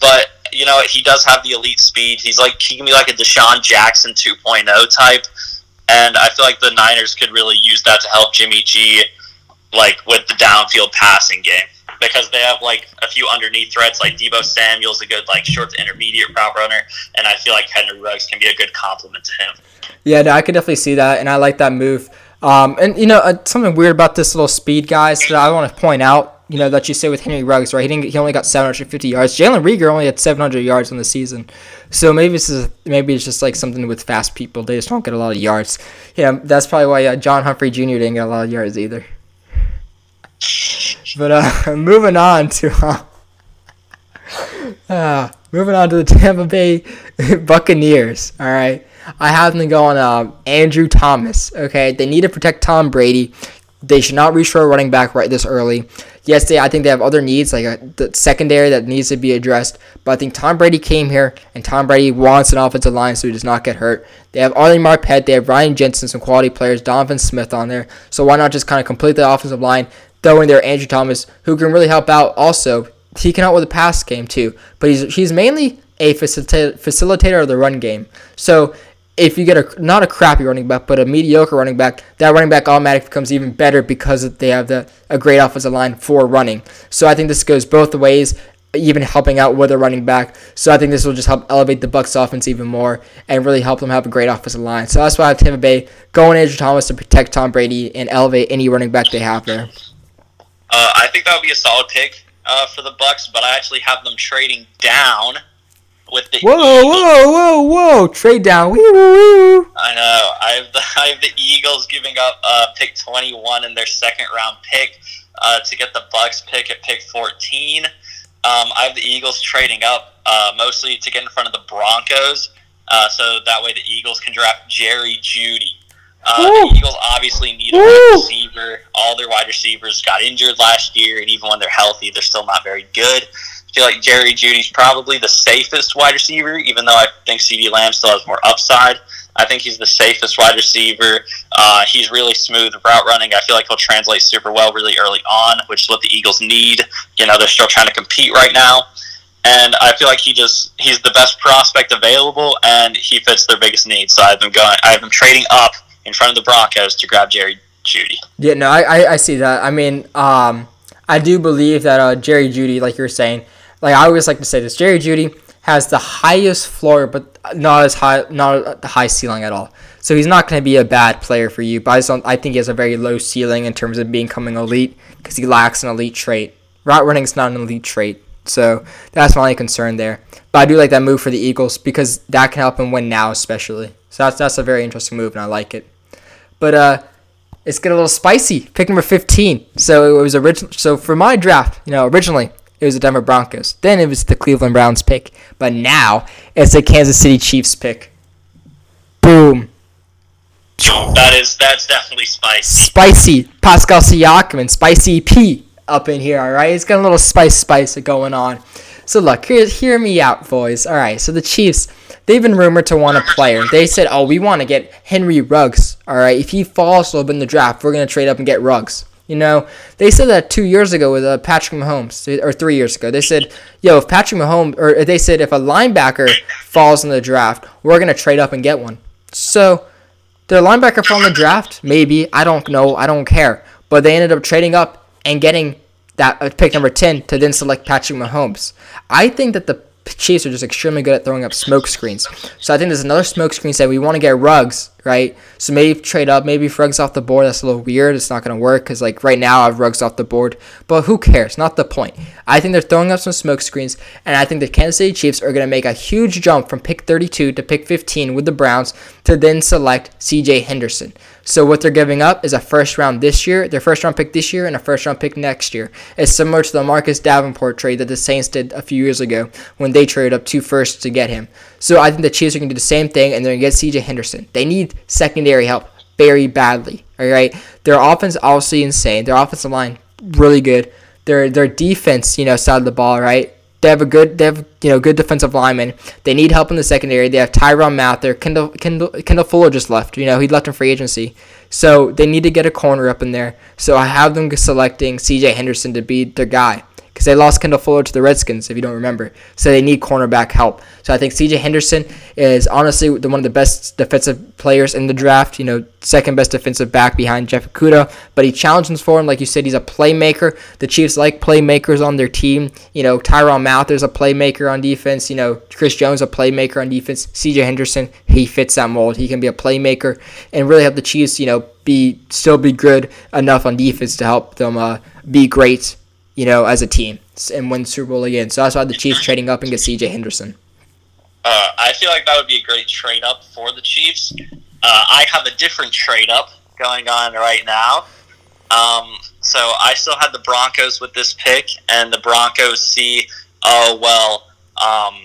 But you know, he does have the elite speed. He's like he can be like a DeSean Jackson 2.0 type, and I feel like the Niners could really use that to help Jimmy G, like with the downfield passing game because they have like a few underneath threats like Deebo Samuel's a good like short to intermediate route runner, and I feel like Henry Ruggs can be a good complement to him. Yeah, no, I can definitely see that, and I like that move. Um, and you know, uh, something weird about this little speed guys that I want to point out. You know that you say with Henry Ruggs, right? He didn't. He only got 750 yards. Jalen Reagor only had 700 yards on the season. So maybe this is maybe it's just like something with fast people. They just don't get a lot of yards. Yeah, that's probably why uh, John Humphrey Jr. didn't get a lot of yards either. But uh, moving on to uh, uh, moving on to the Tampa Bay Buccaneers. All right, I have them going. Uh, Andrew Thomas. Okay, they need to protect Tom Brady. They should not reach for a running back right this early. Yes, they. I think they have other needs like a, the secondary that needs to be addressed. But I think Tom Brady came here, and Tom Brady wants an offensive line so he does not get hurt. They have Ali Marpet, they have Ryan Jensen, some quality players, Donovan Smith on there. So why not just kind of complete the offensive line? Throw in there Andrew Thomas, who can really help out. Also, he can help with the pass game too. But he's he's mainly a facilitator, facilitator of the run game. So if you get a not a crappy running back, but a mediocre running back, that running back automatically becomes even better because they have the a great offensive line for running. So I think this goes both ways, even helping out with a running back. So I think this will just help elevate the Bucks offense even more and really help them have a great offensive line. So that's why I have Tampa Bay going Andrew Thomas to protect Tom Brady and elevate any running back they have there. Uh, I think that would be a solid pick uh, for the Bucks, but I actually have them trading down with the. Whoa, whoa, whoa, whoa! Trade down. Wee, woo, woo. I know. I have the I have the Eagles giving up uh, pick twenty one in their second round pick uh, to get the Bucks pick at pick fourteen. Um, I have the Eagles trading up uh, mostly to get in front of the Broncos, uh, so that way the Eagles can draft Jerry Jeudy. Uh, the Eagles obviously need a wide receiver. All their wide receivers got injured last year, and even when they're healthy, they're still not very good. I feel like Jerry Jeudy's probably the safest wide receiver, even though I think CeeDee Lamb still has more upside. I think he's the safest wide receiver. Uh, he's really smooth route running. I feel like he'll translate super well really early on, which is what the Eagles need. You know, they're still trying to compete right now. And I feel like he just he's the best prospect available and he fits their biggest needs. So I've been going I have been trading up in front of the Broncos to grab Jerry Jeudy. Yeah, no, I, I, I see that. I mean, um, I do believe that uh, Jerry Jeudy, like you're saying, like I always like to say this, Jerry Jeudy has the highest floor, but not as high, not the high ceiling at all. So he's not going to be a bad player for you. But I, just I think he has a very low ceiling in terms of becoming elite because he lacks an elite trait. Route running is not an elite trait. So that's my only concern there. But I do like that move for the Eagles because that can help him win now, especially. So that's that's a very interesting move, and I like it. But uh, it's getting a little spicy. Pick number 15. So it was original. So for my draft, you know, originally it was the Denver Broncos. Then it was the Cleveland Browns pick. But now it's the Kansas City Chiefs pick. Boom. That is that's definitely spicy. Spicy. Pascal Siakam and Spicy P up in here. All right, it's got a little spice spice going on. So look, hear, hear me out, boys. All right, so the Chiefs they've been rumored to want a player. They said, "Oh, we want to get Henry Ruggs. All right, if he falls bit in the draft, we're gonna trade up and get Ruggs." You know, they said that two years ago with uh, Patrick Mahomes, or three years ago. They said, "Yo, if Patrick Mahomes, or they said if a linebacker falls in the draft, we're gonna trade up and get one." So, their linebacker fell in the draft. Maybe I don't know. I don't care. But they ended up trading up and getting that uh, pick number 10 to then select Patrick Mahomes. I think that the Chiefs are just extremely good at throwing up smoke screens. So I think there's another smoke screen saying we want to get Ruggs, right? So maybe trade up, maybe if off the board. That's a little weird. It's not going to work because like right now I have Ruggs off the board. But who cares? Not the point. I think they're throwing up some smoke screens, and I think the Kansas City Chiefs are going to make a huge jump from pick 32 to pick 15 with the Browns to then select C.J. Henderson. So what they're giving up is a first round this year, their first round pick this year, and a first round pick next year. It's similar to the Marcus Davenport trade that the Saints did a few years ago when they traded up two firsts to get him. So I think the Chiefs are going to do the same thing, and they're going to get C.J. Henderson. They need secondary help very badly. All right, their offense obviously insane. Their offensive line really good. their their defense, you know, side of the ball, right? They have a good, they have you know good defensive linemen. They need help in the secondary. They have Tyrann Mathieu, Kendall, Kendall, Kendall Fuller just left. You know he left in free agency, so they need to get a corner up in there. So I have them selecting C.J. Henderson to be their guy because they lost Kendall Fuller to the Redskins, if you don't remember. So they need cornerback help. So I think C.J. Henderson is honestly the, one of the best defensive players in the draft. You know, second best defensive back behind Jeff Okudah. But he challenges for him, like you said, he's a playmaker. The Chiefs like playmakers on their team. You know, Tyrann Mathieu's a playmaker on defense. You know, Chris Jones a playmaker on defense. C.J. Henderson, he fits that mold. He can be a playmaker and really help the Chiefs. You know, be still be good enough on defense to help them uh, be great you know, as a team and win Super Bowl again. So that's why the Chiefs trading up and get C.J. Henderson. Uh, I feel like that would be a great trade up for the Chiefs. Uh, I have a different trade up going on right now. Um, so I still had the Broncos with this pick, and the Broncos see, oh well, um,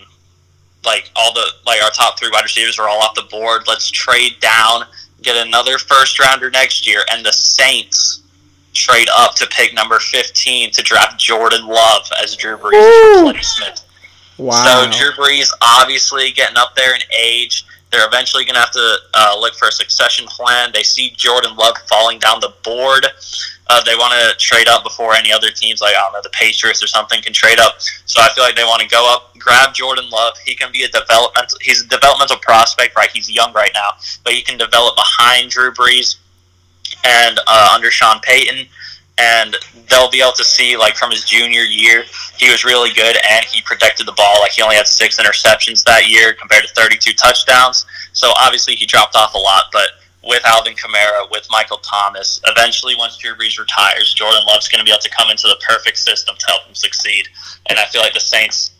like all the like our top three wide receivers are all off the board. Let's trade down, get another first rounder next year, and the Saints trade up to pick number 15 to draft Jordan Love as Drew Brees' replacement. Wow. So Drew Brees obviously getting up there in age. They're eventually going to have to uh, look for a succession plan. They see Jordan Love falling down the board. Uh, they want to trade up before any other teams, like I don't know, the Patriots or something, can trade up. So I feel like they want to go up, grab Jordan Love. He can be a developmental. He's a developmental prospect, right? He's young right now, but he can develop behind Drew Brees and uh, under Sean Payton, and they'll be able to see like from his junior year, he was really good and he protected the ball. Like he only had six interceptions that year compared to 32 touchdowns. So obviously he dropped off a lot, but with Alvin Kamara, with Michael Thomas, eventually once Drew Brees retires, Jordan Love's going to be able to come into the perfect system to help him succeed. And I feel like the Saints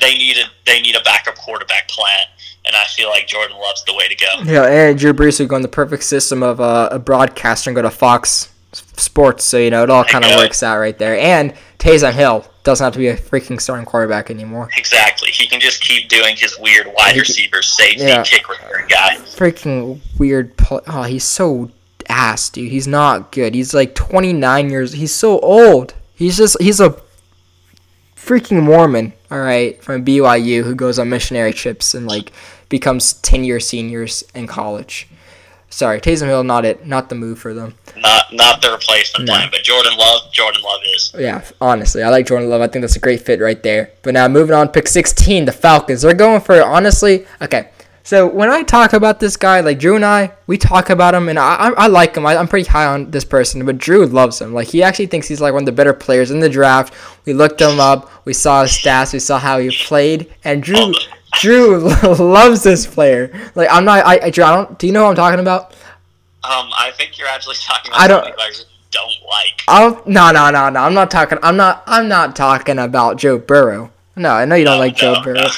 they needed they need a backup quarterback plan and I feel like Jordan Love's the way to go. Yeah, and Drew Brees would go in the perfect system of uh, a broadcaster and go to Fox Sports, so you know it all kind of works out right there. And Taysom Hill doesn't have to be a freaking starting quarterback anymore. Exactly, he can just keep doing his weird wide receiver, safety, yeah. kick return guy. Freaking weird. Pl- oh, he's so ass, dude. He's not good. He's like 29 years. He's so old. He's just he's a freaking Mormon, all right, from BYU who goes on missionary trips and like becomes 10 year seniors in college. Sorry, Taysom Hill, not it, not the move for them. Not not the replacement no. plan, but Jordan Love, Jordan Love is. Yeah, honestly, I like Jordan Love. I think that's a great fit right there. But now moving on, pick 16, the Falcons. They're going for honestly, okay. So when I talk about this guy, like Drew and I, we talk about him, and I, I, I like him. I, am pretty high on this person, but Drew loves him. Like he actually thinks he's like one of the better players in the draft. We looked him up, we saw his stats, we saw how he played, and Drew Drew loves this player. Like I'm not. I, I, Drew, I don't. Do you know what I'm talking about? Um, I think you're actually talking about I don't, I don't like. Oh no no no no! I'm not talking. I'm not. I'm not talking about Joe Burrow. No, I know you don't no, like no, Joe Burrow. No.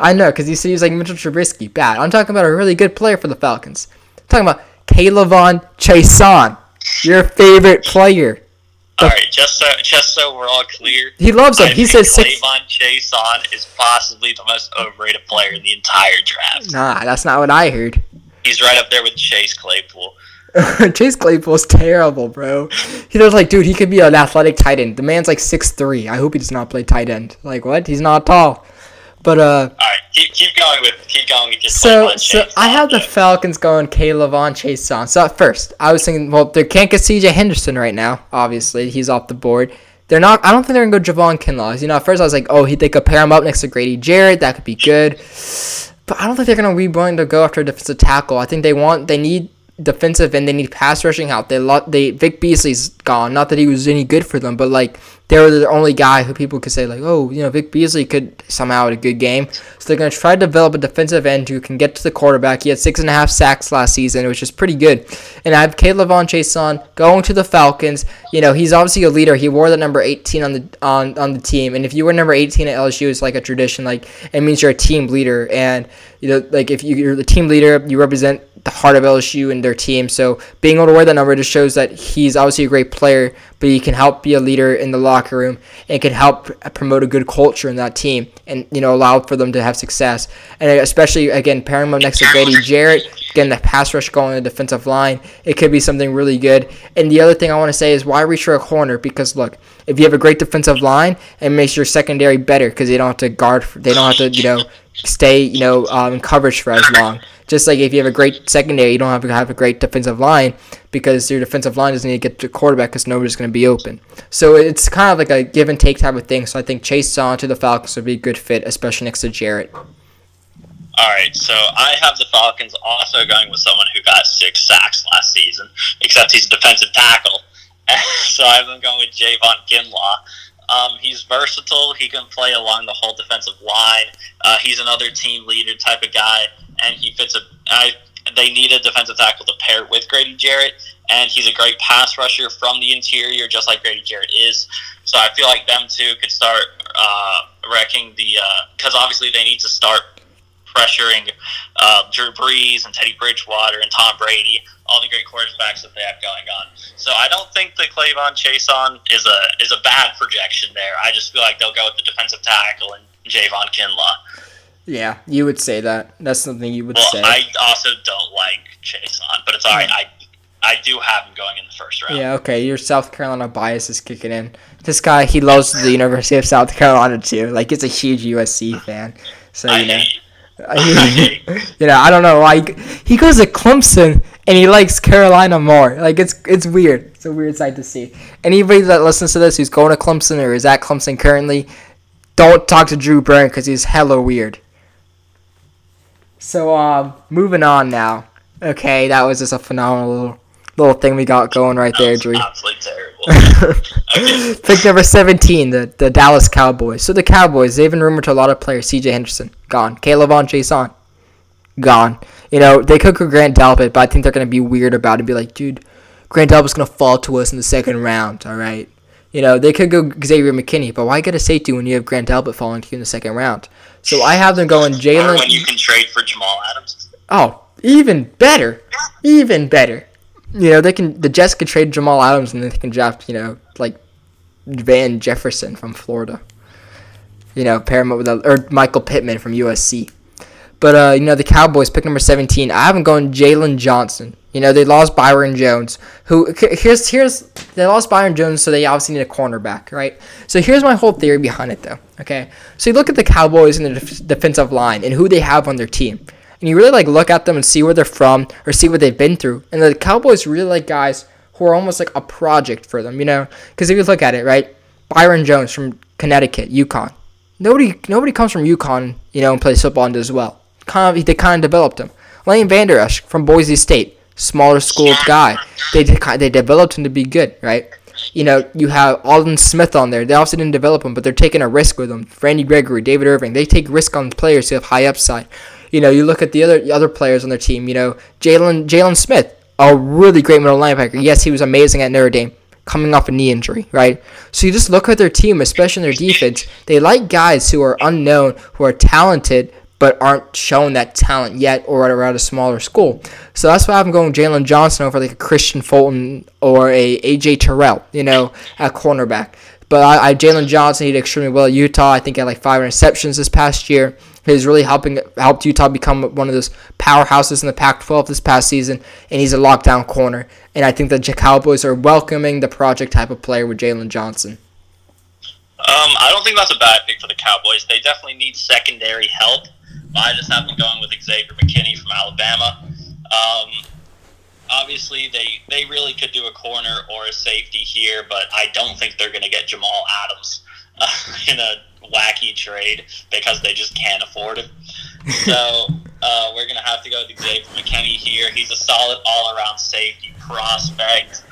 I know because you see he's like Mitchell Trubisky. Bad. I'm talking about a really good player for the Falcons. I'm talking about K'Lavon Chaisson, your favorite player. All right, just so just so we're all clear, he loves him. I he says six. Chaisson is possibly the most overrated player in the entire draft. Nah, that's not what I heard. He's right up there with Chase Claypool. Chase Claypool's terrible, bro. He looks like, dude, he could be an athletic tight end. The man's like six three. I hope he does not play tight end. Like what? He's not tall. But uh. All right, keep, keep going with keep going with your. So so I have the Falcons going K'Lavon Chaisson. So at first I was thinking, well, they can't get C.J. Henderson right now. Obviously, he's off the board. They're not. I don't think they're gonna go Javon Kinlaw. You know, at first I was like, oh, he, they could pair him up next to Grady Jarrett. That could be good. But I don't think they're gonna be willing to go after a defensive tackle. I think they want. They need defensive end. They need pass rushing help. They lot. They Vic Beasley's gone. Not that he was any good for them, but like they were the only guy who people could say like, oh, you know, Vic Beasley could somehow have a good game. So they're gonna try to develop a defensive end who can get to the quarterback. He had six and a half sacks last season, which is pretty good. And I have K'Lavon Chaisson going to the Falcons. You know, he's obviously a leader. He wore the number 18 on the on on the team, and if you were number 18 at LSU, it's like a tradition. Like it means you're a team leader, and you know, like if you're the team leader, you represent the heart of LSU and their team. So being able to wear that number just shows that he's obviously a great player, but he can help be a leader in the locker room and can help promote a good culture in that team and you know allow for them to have success. And especially again pairing him next to Grady Jarrett, getting the pass rush going in the defensive line, it could be something really good. And the other thing I want to say is why reach for a corner? Because look, if you have a great defensive line, it makes your secondary better because they don't have to guard, they don't have to you know stay you know um, in coverage for as long. Just like if you have a great secondary, you don't have to have a great defensive line because your defensive line doesn't need to get to quarterback because nobody's going to be open. So it's kind of like a give and take type of thing. So I think Chase Chaisson to the Falcons would be a good fit, especially next to Jarrett. All right, so I have the Falcons also going with someone who got six sacks last season, except he's a defensive tackle. so I have them going with Javon Kinlaw. Um, he's versatile. He can play along the whole defensive line. Uh, he's another team leader type of guy, and he fits a. I, they need a defensive tackle to pair with Grady Jarrett, and he's a great pass rusher from the interior, just like Grady Jarrett is. So I feel like them two could start uh, wrecking the because uh, obviously they need to start pressuring uh, Drew Brees and Teddy Bridgewater and Tom Brady, all the great quarterbacks that they have going on. So I don't think the K'Lavon Chaisson is a is a bad projection there. I just feel like they'll go with the defensive tackle and Javon Kinlaw. Yeah, you would say that. That's something you would well, say. I also don't like Chaisson, but it's all right. Hmm. I I do have him going in the first round. Yeah, okay. Your South Carolina bias is kicking in. This guy, he loves the University of South Carolina too. Like, he's a huge USC fan. So you know. you know, I don't know. Like he goes to Clemson and he likes Carolina more. Like it's it's weird. It's a weird sight to see. Anybody that listens to this who's going to Clemson or is at Clemson currently, don't talk to Drew Byrne because he's hella weird. So um, moving on now. Okay, that was just a phenomenal little, little thing we got going right there, Drew. Absolutely terrible. Pick number 17, the, the Dallas Cowboys. So the Cowboys, they've been rumored to a lot of players. CJ Henderson, gone. Caleb K'Lavon Chaisson, gone. You know, they could go Grant Delpit, but I think they're going to be weird about it and be like, dude, Grant Delpit's going to fall to us in the second round, all right? You know, they could go Xavier McKinney, but why get a safety when you have Grant Delpit falling to you in the second round? So I have them going Jalen. when you can trade for Jamal Adams. Oh, even better. Even better. You know, they can the Jets could trade Jamal Adams and then they can draft, you know, like Van Jefferson from Florida. You know, pair him up with a, or Michael Pittman from USC. But uh, you know, the Cowboys pick number 17. I haven't gone Jaylon Johnson. You know, they lost Byron Jones. Who here's here's they lost Byron Jones, so they obviously need a cornerback, right? So here's my whole theory behind it, though. Okay, so you look at the Cowboys and the def- defensive line and who they have on their team and you really like look at them and see where they're from or see what they've been through. And the Cowboys really like guys who are almost like a project for them, you know? Because if you look at it, right, Byron Jones from Connecticut, UConn. Nobody, nobody comes from UConn, you know, and plays football and does well. Kind of, they kind of developed him. Leighton Vander Esch from Boise State, smaller school guy. They they developed him to be good, right? You know, you have Aldon Smith on there. They also didn't develop him, but they're taking a risk with him. Randy Gregory, David Irving. They take risk on players who have high upside. You know, you look at the other other players on their team. You know, Jalen Jaylon Smith, a really great middle linebacker. Yes, he was amazing at Notre Dame, coming off a knee injury, right? So you just look at their team, especially their defense. They like guys who are unknown, who are talented, but aren't shown that talent yet or are at a smaller school. So that's why I'm going Jaylon Johnson over like a Kristian Fulton or a AJ Terrell, you know, at cornerback. But I, I Jaylon Johnson, he did extremely well at Utah. I think he had like five interceptions this past year. He's really helping helped Utah become one of those powerhouses in the Pac-12 this past season, and he's a lockdown corner. And I think the Cowboys are welcoming the project type of player with Jaylon Johnson. Um, I don't think that's a bad pick for the Cowboys. They definitely need secondary help. I just have them going with Xavier McKinney from Alabama. Um, obviously, they they really could do a corner or a safety here, but I don't think they're going to get Jamal Adams uh, in a wacky trade because they just can't afford him. So uh, we're gonna have to go with Xavier McKinney here. He's a solid all-around safety prospect.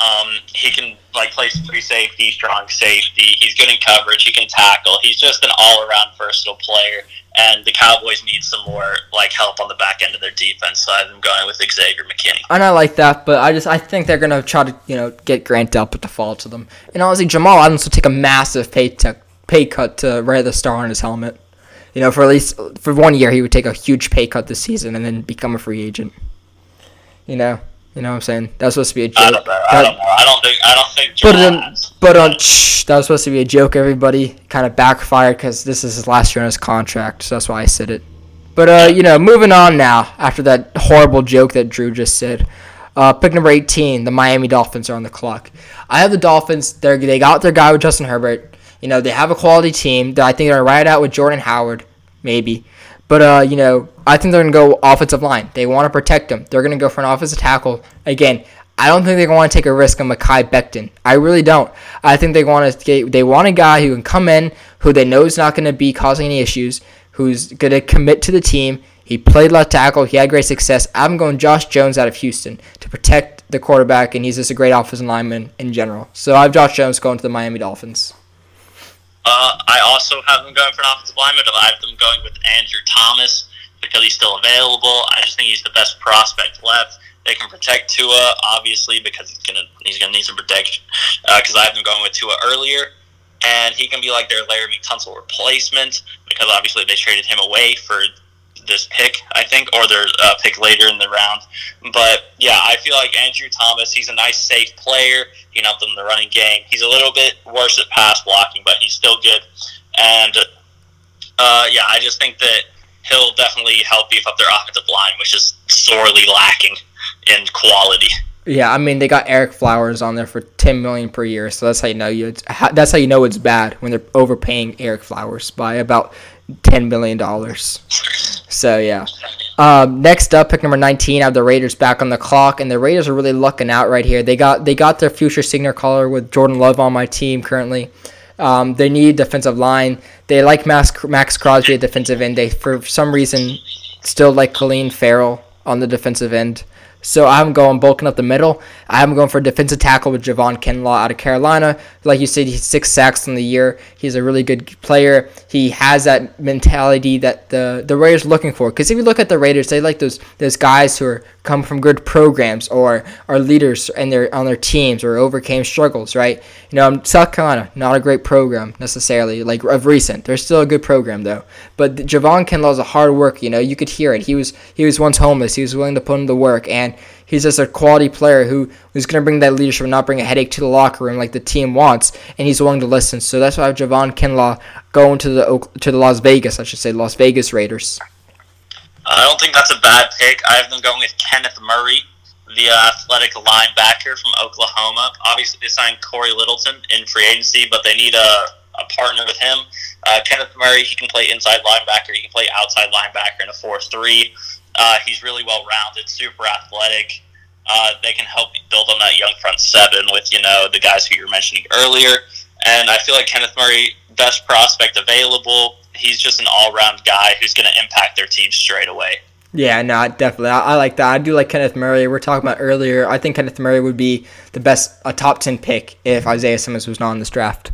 Um, he can like play free safety, strong safety. He's good in coverage. He can tackle. He's just an all-around versatile player. And the Cowboys need some more like help on the back end of their defense. So I'm going with Xavier McKinney. And I like that, but I just I think they're gonna try to you know get Grant Delpit to fall to them. And honestly, Jamal Adams will take a massive pay t- pay cut to wear the star on his helmet. You know, for at least for one year, he would take a huge pay cut this season and then become a free agent. You know, you know what I'm saying? That was supposed to be a joke. I don't know. I don't know. I don't think. I don't think. But um, but um, shh, that was supposed to be a joke. Everybody kind of backfired because this is his last year on his contract, so that's why I said it. But uh, you know, moving on now after that horrible joke that Drew just said. Uh, pick number 18, the Miami Dolphins are on the clock. I have the Dolphins. They they got their guy with Justin Herbert. You know, they have a quality team. That I think they're right out with Jordan Howard, maybe. But uh, you know, I think they're gonna go offensive line. They want to protect them. They're gonna go for an offensive tackle again. I don't think they're going to want to take a risk on Mekhi Becton. I really don't. I think they want to they want a guy who can come in, who they know is not going to be causing any issues, who's going to commit to the team. He played left tackle. He had great success. I'm going Josh Jones out of Houston to protect the quarterback, and he's just a great offensive lineman in general. So I have Josh Jones going to the Miami Dolphins. Uh, I also have them going for an offensive lineman. I have them going with Andrew Thomas because he's still available. I just think he's the best prospect left. They can protect Tua, obviously, because he's gonna he's gonna need some protection. Because I have them going with Tua earlier, and he can be like their Laremy Tunsil replacement because obviously they traded him away for this pick, I think, or their uh, pick later in the round. But yeah, I feel like Andrew Thomas, he's a nice, safe player. He can help them in the running game. He's a little bit worse at pass blocking, but he's still good. And uh, yeah, I just think that he'll definitely help beef up their offensive line, which is sorely lacking in quality. Yeah, I mean they got Ereck Flowers on there for ten million per year, so that's how you know you. It's, that's how you know it's bad when they're overpaying Ereck Flowers by about ten million dollars. So yeah. Um, next up, pick number 19. I have the Raiders back on the clock, and the Raiders are really lucking out right here. They got they got their future signal caller with Jordan Love on my team currently. Um, they need defensive line. They like Max, Maxx Crosby at defensive end. They for some reason still like Clelin Ferrell on the defensive end. So I'm going bulking up the middle. I'm going for a defensive tackle with Javon Kinlaw out of Carolina. Like you said, he's six sacks in the year. He's a really good player. He has that mentality that the the Raiders looking for. Because if you look at the Raiders, they like those those guys who are come from good programs or are leaders and their on their teams or overcame struggles. Right? You know, um, South Carolina, not a great program necessarily. Like of recent, they're still a good program though. But Javon Kinlaw is a hard worker. You know, you could hear it. He was he was once homeless. He was willing to put in the work and he's just a quality player who who's going to bring that leadership and not bring a headache to the locker room like the team wants, and he's willing to listen. So that's why I have Javon Kinlaw going to the to the Las Vegas, I should say, Las Vegas Raiders. I don't think that's a bad pick. I have them going with Kenneth Murray, the uh, athletic linebacker from Oklahoma. Obviously, they signed Cory Littleton in free agency, but they need a, a partner with him. Uh, Kenneth Murray, he can play inside linebacker, he can play outside linebacker in a 4 3. Uh, he's really well rounded, super athletic. Uh, they can help build on that young front seven with, you know, the guys who you were mentioning earlier. And I feel like Kenneth Murray, best prospect available. He's just an all round guy who's going to impact their team straight away. Yeah, no, definitely. I, I, like that. I do like Kenneth Murray. We are talking about earlier. I think Kenneth Murray would be the best, a top 10 pick if Isaiah Simmons was not in this draft.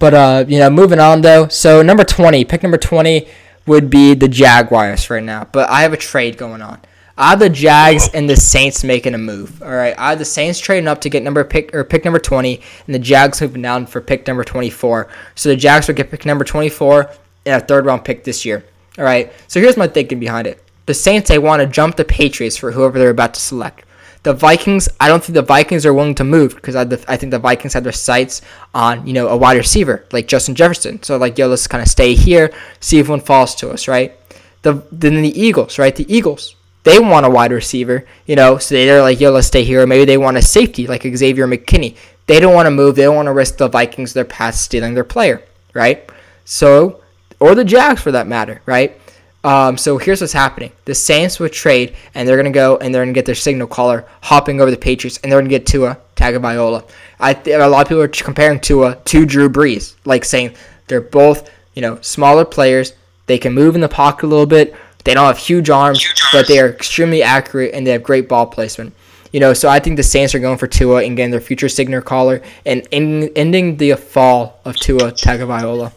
But, uh, you know, moving on, though. So, number 20, pick number 20 would be the Jaguars right now. But I have a trade going on. I have the Jags and the Saints making a move. All right, I have the Saints trading up to get number pick or pick number 20, and the Jags moving down for pick number 24. So the Jags will get pick number 24 and a third round pick this year. All right. So here's my thinking behind it. The Saints they want to jump the Patriots for whoever they're about to select. The Vikings, I don't think the Vikings are willing to move because I, I think the Vikings have their sights on you know a wide receiver like Justin Jefferson. So like yo, let's kind of stay here, see if one falls to us, right? The then the Eagles, right? The Eagles, they want a wide receiver, you know, so they're like, yo, let's stay here. Or maybe they want a safety like Xavier McKinney. They don't want to move. They don't want to risk the Vikings their pass stealing their player, right? So, or the Jags for that matter, right? Um, so here's what's happening: the Saints would trade, and they're gonna go and they're gonna get their signal caller hopping over the Patriots, and they're gonna get Tua Tagovailoa. I th- a lot of people are comparing Tua to Drew Brees, like saying they're both you know smaller players. They can move in the pocket a little bit. They don't have huge arms, but they are extremely accurate and they have great ball placement. You know, so I think the Saints are going for Tua and getting their future signal caller and ending, ending the fall of Tua Tagovailoa.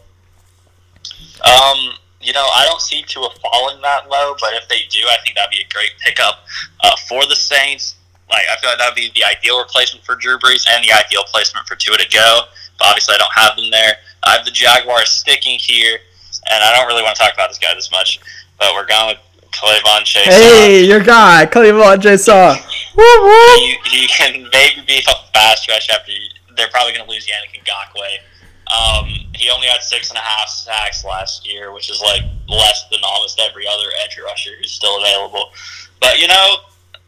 Um, you know, I don't see Tua falling that low, but if they do, I think that'd be a great pickup uh, for the Saints. Like, I feel like that'd be the ideal replacement for Drew Brees and the ideal placement for Tua to go. But obviously, I don't have them there. I have the Jaguars sticking here, and I don't really want to talk about this guy this much, but we're going with K'Lavon Chaisson. Hey, your guy, K'Lavon Chaisson. he, he can maybe be a fast rush after they're probably going to lose Yannick Ngakoue. Um, he only had six and a half sacks last year, which is like less than almost every other edge rusher who's still available. But you know,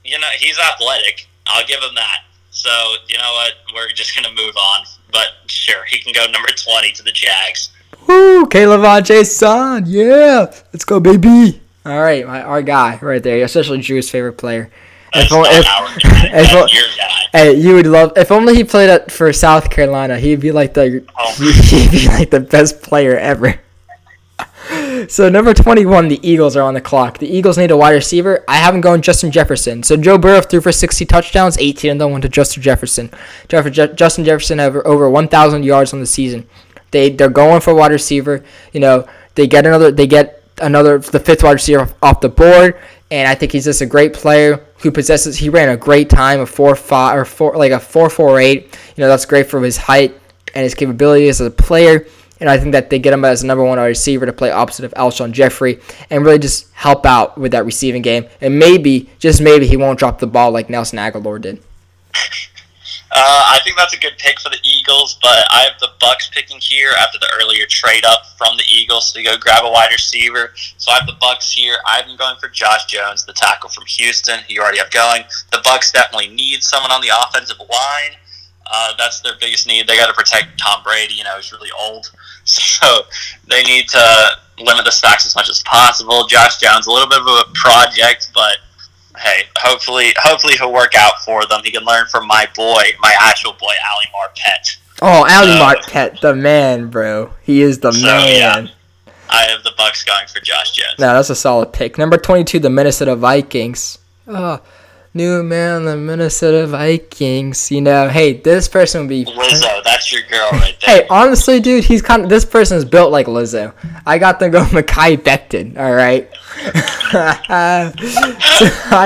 you know he's athletic. I'll give him that. So you know what? We're just gonna move on. But sure, he can go number twenty to the Jags. Woo, Caleb Jason, yeah, let's go, baby. All right, my our guy right there, especially Drew's favorite player. If, if, if, if hey, you would love if only he played at, for South Carolina. He'd be like the oh. he'd be like the best player ever. so number 21, the Eagles are on the clock. The Eagles need a wide receiver. I haven't gone Justin Jefferson. So Joe Burrow threw for 60 touchdowns, 18 of them went to Justin Jefferson. Jeff- Justin Jefferson have over 1,000 yards on the season. They they're going for wide receiver. You know they get another they get another the fifth wide receiver off the board and I think he's just a great player who possesses. He ran a great time, a four five or four like a four four eight. You know that's great for his height and his capabilities as a player. And I think that they get him as a number one receiver to play opposite of Alshon Jeffery and really just help out with that receiving game. And maybe, just maybe, he won't drop the ball like Nelson Agholor did. Uh, I think that's a good pick for the Eagles, but I have the Bucks picking here after the earlier trade up from the Eagles to go grab a wide receiver. So I have the Bucks here. Been going for Josh Jones, the tackle from Houston. You already have going. The Bucks definitely need someone on the offensive line. Uh, that's their biggest need. They got to protect Tom Brady. You know, he's really old, so they need to limit the sacks as much as possible. Josh Jones, a little bit of a project, but hey, hopefully, hopefully he'll work out for them. He can learn from my boy, my actual boy, Ali Marpet. Oh, Ali so, Marpet, the man, bro. He is the so, man. Yeah, I have the Bucks going for Josh Jones. No, that's a solid pick. Number twenty-two, the Minnesota Vikings. Oh, new man, the Minnesota Vikings. You know, hey, this person would be Lizzo. That's your girl right there. hey, honestly, dude, he's kind of this person is built like Lizzo. I got them go Mekhi Becton. All right. I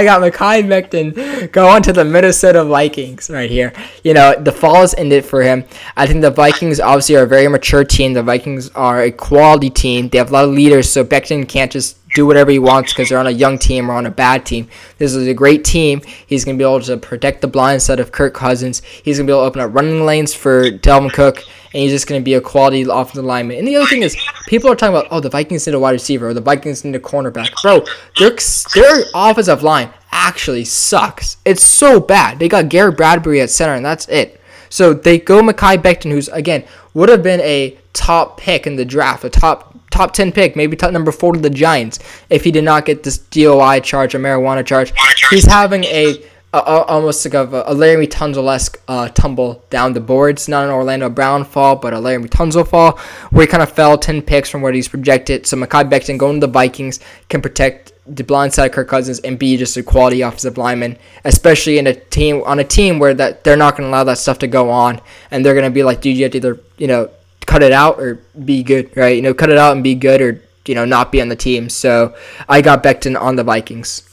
got Mekhi Becton going to the Minnesota Vikings right here. You know, the fall has ended for him. I think the Vikings obviously are a very mature team. The Vikings are a quality team. They have a lot of leaders, so Becton can't just do whatever he wants because they're on a young team or on a bad team. This is a great team. He's going to be able to protect the blind side of Kirk Cousins. He's going to be able to open up running lanes for Dalvin Cook, and he's just going to be a quality offensive lineman. And the other thing is, people are talking about, oh, the Vikings need a wide receiver or the Vikings need a cornerback. Bro, their, their offensive line actually sucks. It's so bad. They got Garrett Bradbury at center, and that's it. So they go Mekhi Becton, who's, again, would have been a top pick in the draft, a top top 10 pick, maybe top number four to the Giants if he did not get this DOI charge or marijuana charge. He's having a, a, a almost like a, a Laremy Tunsil esque uh, tumble down the boards. Not an Orlando Brown fall, but a Laremy Tunsil fall where he kind of fell 10 picks from what he's projected. So Mekhi Becton going to the Vikings can protect the blind side of Kirk Cousins and be just a quality offensive lineman, especially in a team on a team where that they're not going to allow that stuff to go on, and they're going to be like, dude, you have to either you know cut it out or be good, right? You know, cut it out and be good or, you know, not be on the team. So I got Becton on the Vikings.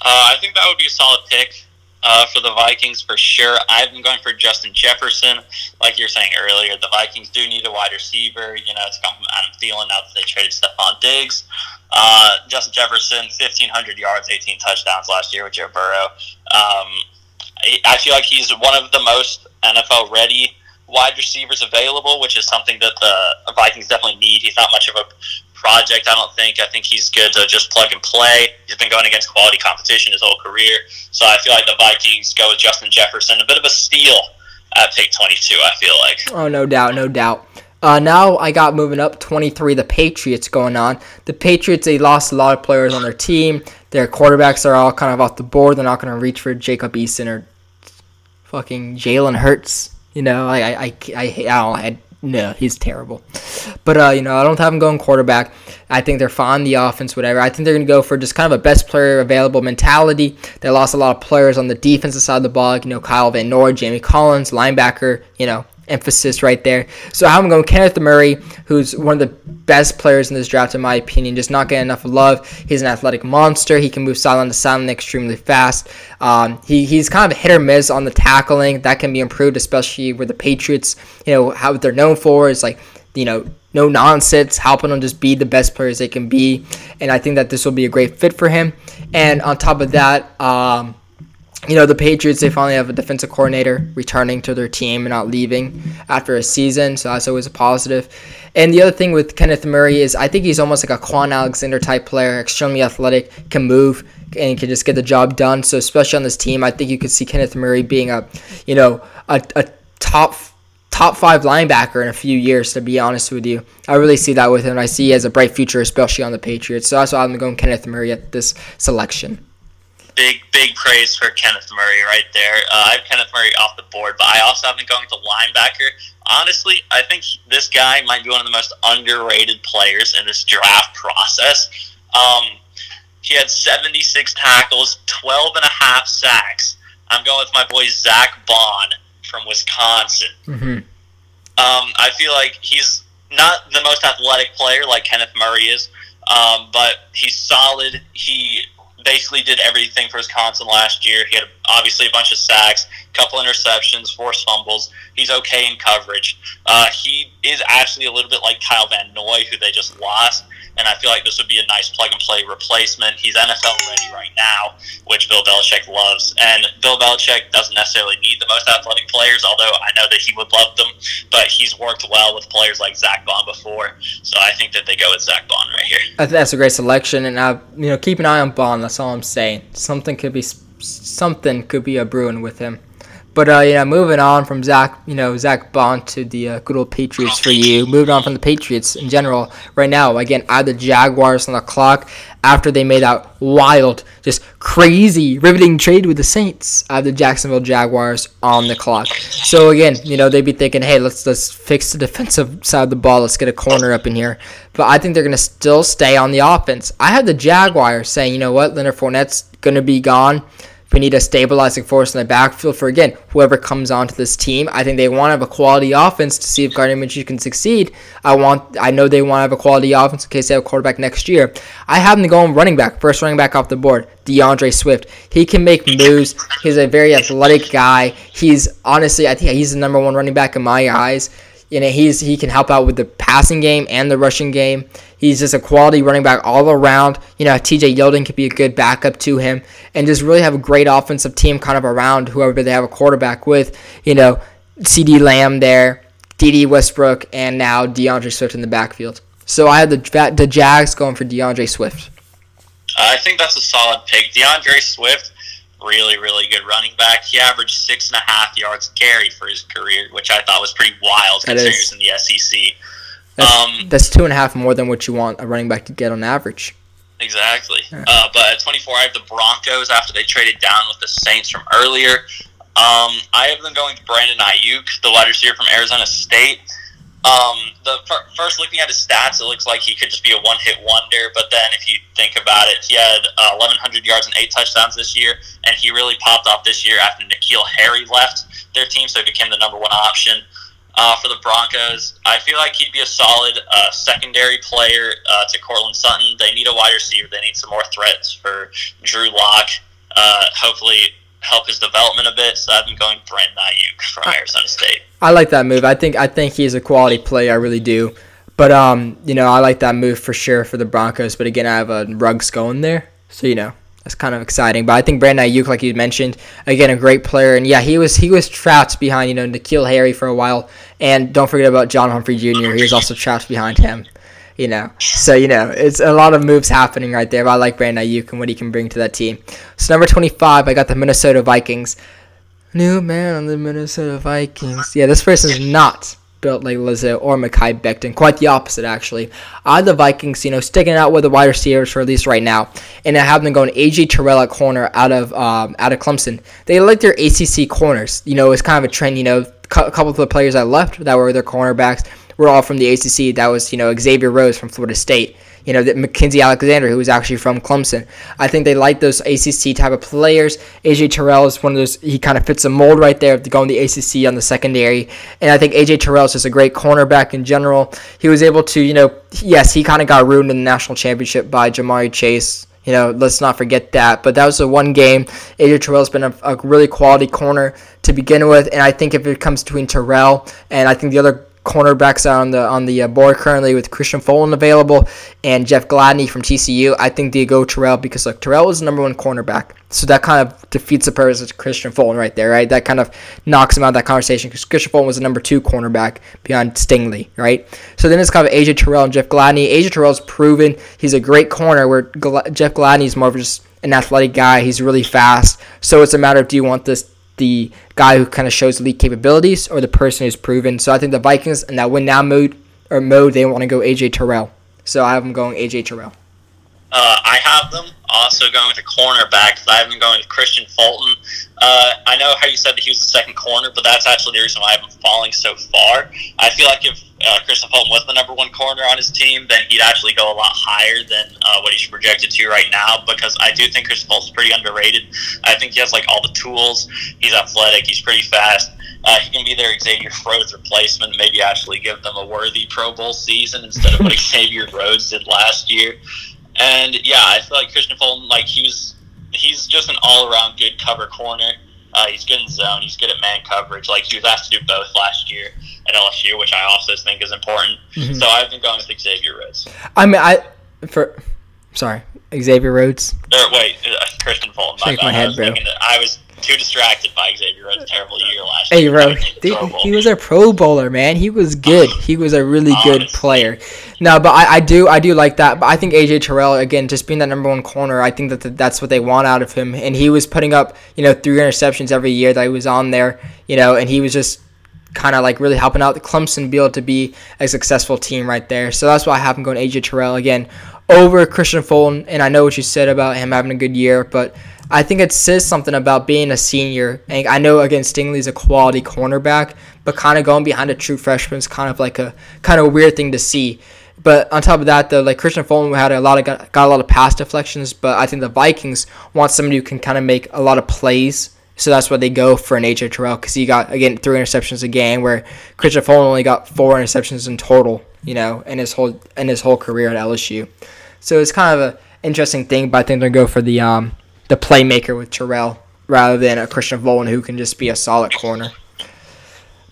Uh, I think that would be a solid pick uh, for the Vikings for sure. I've been going for Justin Jefferson. Like you were saying earlier, the Vikings do need a wide receiver. You know, it's come from Adam Thielen now that they traded Stefon Diggs. Uh, Justin Jefferson, 1,500 yards, 18 touchdowns last year with Joe Burrow. Um, I feel like he's one of the most NFL ready wide receivers available, which is something that the Vikings definitely need. He's not much of a project, I don't think. I think he's good to just plug and play. He's been going against quality competition his whole career. So I feel like the Vikings go with Justin Jefferson. A bit of a steal at pick 22, I feel like. Oh, no doubt, no doubt. Uh, now I got moving up 23, the Patriots going on. The Patriots, they lost a lot of players on their team. Their quarterbacks are all kind of off the board. They're not going to reach for Jacob Eason or fucking Jalen Hurts. You know, I I I, I, I don't. I, no, he's terrible. But uh, you know, I don't have him going quarterback. I think they're fine the offense, whatever. I think they're gonna go for just kind of a best player available mentality. They lost a lot of players on the defensive side of the ball. You know, Kyle Van Noy, Jamie Collins, linebacker. You know, emphasis right there. So I'm going Kenneth Murray, who's one of the best players in this draft in my opinion, just not getting enough love. He's an athletic monster. He can move sideline to sideline extremely fast. Um, he, he's kind of hit or miss on the tackling. That can be improved, especially with the Patriots. You know how they're known for is like you know no nonsense, helping them just be the best players they can be. And I think that this will be a great fit for him. And on top of that. Um, you know, the Patriots, they finally have a defensive coordinator returning to their team and not leaving after a season. So that's always a positive. And the other thing with Kenneth Murray is I think he's almost like a Kwon Alexander type player, extremely athletic, can move, and can just get the job done. So especially on this team, I think you could see Kenneth Murray being a, you know, a, a top top five linebacker in a few years, to be honest with you. I really see that with him. I see he has a bright future, especially on the Patriots. So that's why I'm going Kenneth Murray at this selection big, big praise for Kenneth Murray right there. Uh, I have Kenneth Murray off the board, but I also have been going to linebacker. Honestly, I think this guy might be one of the most underrated players in this draft process. Um, he had 76 tackles, 12 and a half sacks. I'm going with my boy Zach Baun from Wisconsin. Mm-hmm. Um, I feel like he's not the most athletic player like Kenneth Murray is, um, but he's solid. He basically did everything for Wisconsin last year. He had obviously a bunch of sacks, couple interceptions, forced fumbles. He's okay in coverage. Uh, he is actually a little bit like Kyle Van Noy, who they just lost and I feel like this would be a nice plug and play replacement. He's NFL ready right now, which Bill Belichick loves, and Bill Belichick doesn't necessarily need the most athletic players, although I know that he would love them. But he's worked well with players like Zach Baun before, so I think that they go with Zach Baun right here. I think that's a great selection, and I, you know, keep an eye on Baun. That's all I'm saying. Something could be something could be a brewing with him. But uh, yeah, moving on from Zach, you know, Zach Baun to the uh, good old Patriots for you. Moving on from the Patriots in general, right now, again, I have the Jaguars on the clock after they made that wild, just crazy, riveting trade with the Saints. I have the Jacksonville Jaguars on the clock. So again, you know, they'd be thinking, hey, let's let's fix the defensive side of the ball. Let's get a corner up in here. But I think they're gonna still stay on the offense. I have the Jaguars saying, you know what, Leonard Fournette's gonna be gone we need a stabilizing force in the backfield for again whoever comes onto this team. I think they want to have a quality offense to see if Gardner Minshew can succeed. I want I know they want to have a quality offense in case they have a quarterback next year. I have them to go running back, first running back off the board, DeAndre Swift. He can make moves. He's a very athletic guy. He's honestly I think he's the number one running back in my eyes. You know, he's he can help out with the passing game and the rushing game. He's just a quality running back all around. You know, TJ Yeldon could be a good backup to him and just really have a great offensive team kind of around whoever they have a quarterback with. You know, CeeDee Lamb there, Dede Westbrook, and now DeAndre Swift in the backfield. So I had the the Jags going for DeAndre Swift. I think that's a solid pick. DeAndre Swift, really, really good running back. He averaged six and a half yards carry for his career, which I thought was pretty wild considering he's in the SEC. That's, um, that's two and a half more than what you want a running back to get on average. Exactly. Uh, but at 24, I have the Broncos after they traded down with the Saints from earlier. Um, I have them going to Brandon Aiyuk, the wide receiver from Arizona State. Um, the first looking at his stats, it looks like he could just be a one-hit wonder. But then, if you think about it, he had uh, 1,100 yards and eight touchdowns this year, and he really popped off this year after N'Keal Harry left their team, so he became the number one option uh, for the Broncos. I feel like he'd be a solid uh, secondary player uh, to Courtland Sutton. They need a wide receiver. They need some more threats for Drew Lock. Uh, hopefully, help his development a bit. So I've been going Brandon Aiyuk from Arizona State. I like that move. I think I think he's a quality player. I really do. But um, you know, I like that move for sure for the Broncos. But again, I have a Rugs going there, so you know that's kind of exciting. But I think Brandon Aiyuk, like you mentioned, again a great player, and yeah, he was he was trapped behind you know N'Keal Harry for a while, and don't forget about John Humphrey Jr. He was also trapped behind him. You know, so you know it's a lot of moves happening right there. But I like Brandon Aiyuk and what he can bring to that team. So number twenty five, I got the Minnesota Vikings. New man on the Minnesota Vikings. Yeah, this person is not built like Lizzo or Mekhi Becton. Quite the opposite, actually. I the Vikings, you know, sticking out with the wide receivers for at least right now, and I have them going AJ Terrell at corner out of um, out of Clemson. They like their ACC corners. You know, it's kind of a trend. You know, a couple of the players that left that were their cornerbacks were all from the ACC. That was you know Xavier Rhodes from Florida State you know, Mackensie Alexander, who was actually from Clemson. I think they like those ACC type of players. AJ Terrell is one of those, he kind of fits a mold right there to go in the ACC on the secondary. And I think AJ Terrell is just a great cornerback in general. He was able to, you know, yes, he kind of got ruined in the national championship by Ja'Marr Chase. You know, let's not forget that. But that was the one game. AJ Terrell's been a, a really quality corner to begin with. And I think if it comes between Terrell and I think the other cornerbacks on the on the uh, board currently with Kristian Fulton available and Jeff Gladney from TCU. I think they go Terrell because look, Terrell was the number one cornerback, so that kind of defeats the purpose of Kristian Fulton right there, right? That kind of knocks him out of that conversation because Kristian Fulton was the number two cornerback beyond Stingley, right? So then it's kind of AJ Terrell and Jeff Gladney. AJ Terrell's proven he's a great corner, where Jeff Gladney is more of just an athletic guy. He's really fast, so it's a matter of do you want this the guy who kind of shows elite capabilities or the person who's proven. So I think the Vikings in that win now mode or mode they want to go AJ Terrell. So I have them going AJ Terrell. Uh, I have them also going with a cornerback because I have them going with Kristian Fulton. Uh, I know how you said that he was the second corner, but that's actually the reason why I have him falling so far. I feel like if uh, Kristian Fulton was the number one corner on his team, then he'd actually go a lot higher than uh, what he's projected to right now. Because I do think Kristian Fulton's pretty underrated. I think he has like all the tools. He's athletic. He's pretty fast. Uh, he can be their Xavier Rhodes replacement. Maybe actually give them a worthy Pro Bowl season instead of what Xavier Rhodes did last year. And yeah, I feel like Kristian Fulton, like he was, he's just an all-around good cover corner. Uh, he's good in zone. He's good at man coverage. Like he was asked to do both last year at LSU, which I also think is important. Mm-hmm. So I've been going with Xavier Rhodes. I mean, I for sorry, Xavier Rhodes. Or wait, uh, Kristian Fulton. Shake my, my head, bro. I was too distracted by Xavier Rhodes' terrible year last hey, year. Hey, bro, he was a Pro Bowler, man. He was good. Ah. He was a really Honestly. good player. No, but I, I do I do like that. But I think AJ Terrell again, just being that number one corner, I think that the, that's what they want out of him. And he was putting up you know three interceptions every year that he was on there. You know, and he was just kind of like really helping out the Clemson be able to be a successful team right there. So that's why I have him going AJ Terrell again over Kristian Fulton. And I know what you said about him having a good year, but I think it says something about being a senior. And I know again Stingley's a quality cornerback, but kind of going behind a true freshman is kind of like a kind of a weird thing to see. But on top of that, though, like Kristian Fulton had a lot of got, got a lot of pass deflections, but I think the Vikings want somebody who can kind of make a lot of plays. So that's why they go for an AJ Terrell because he got again three interceptions a game, where Kristian Fulton only got four interceptions in total, you know, in his whole in his whole career at LSU. So it's kind of an interesting thing, but I think they're going to go for the um, the playmaker with Terrell rather than a Kristian Fulton who can just be a solid corner.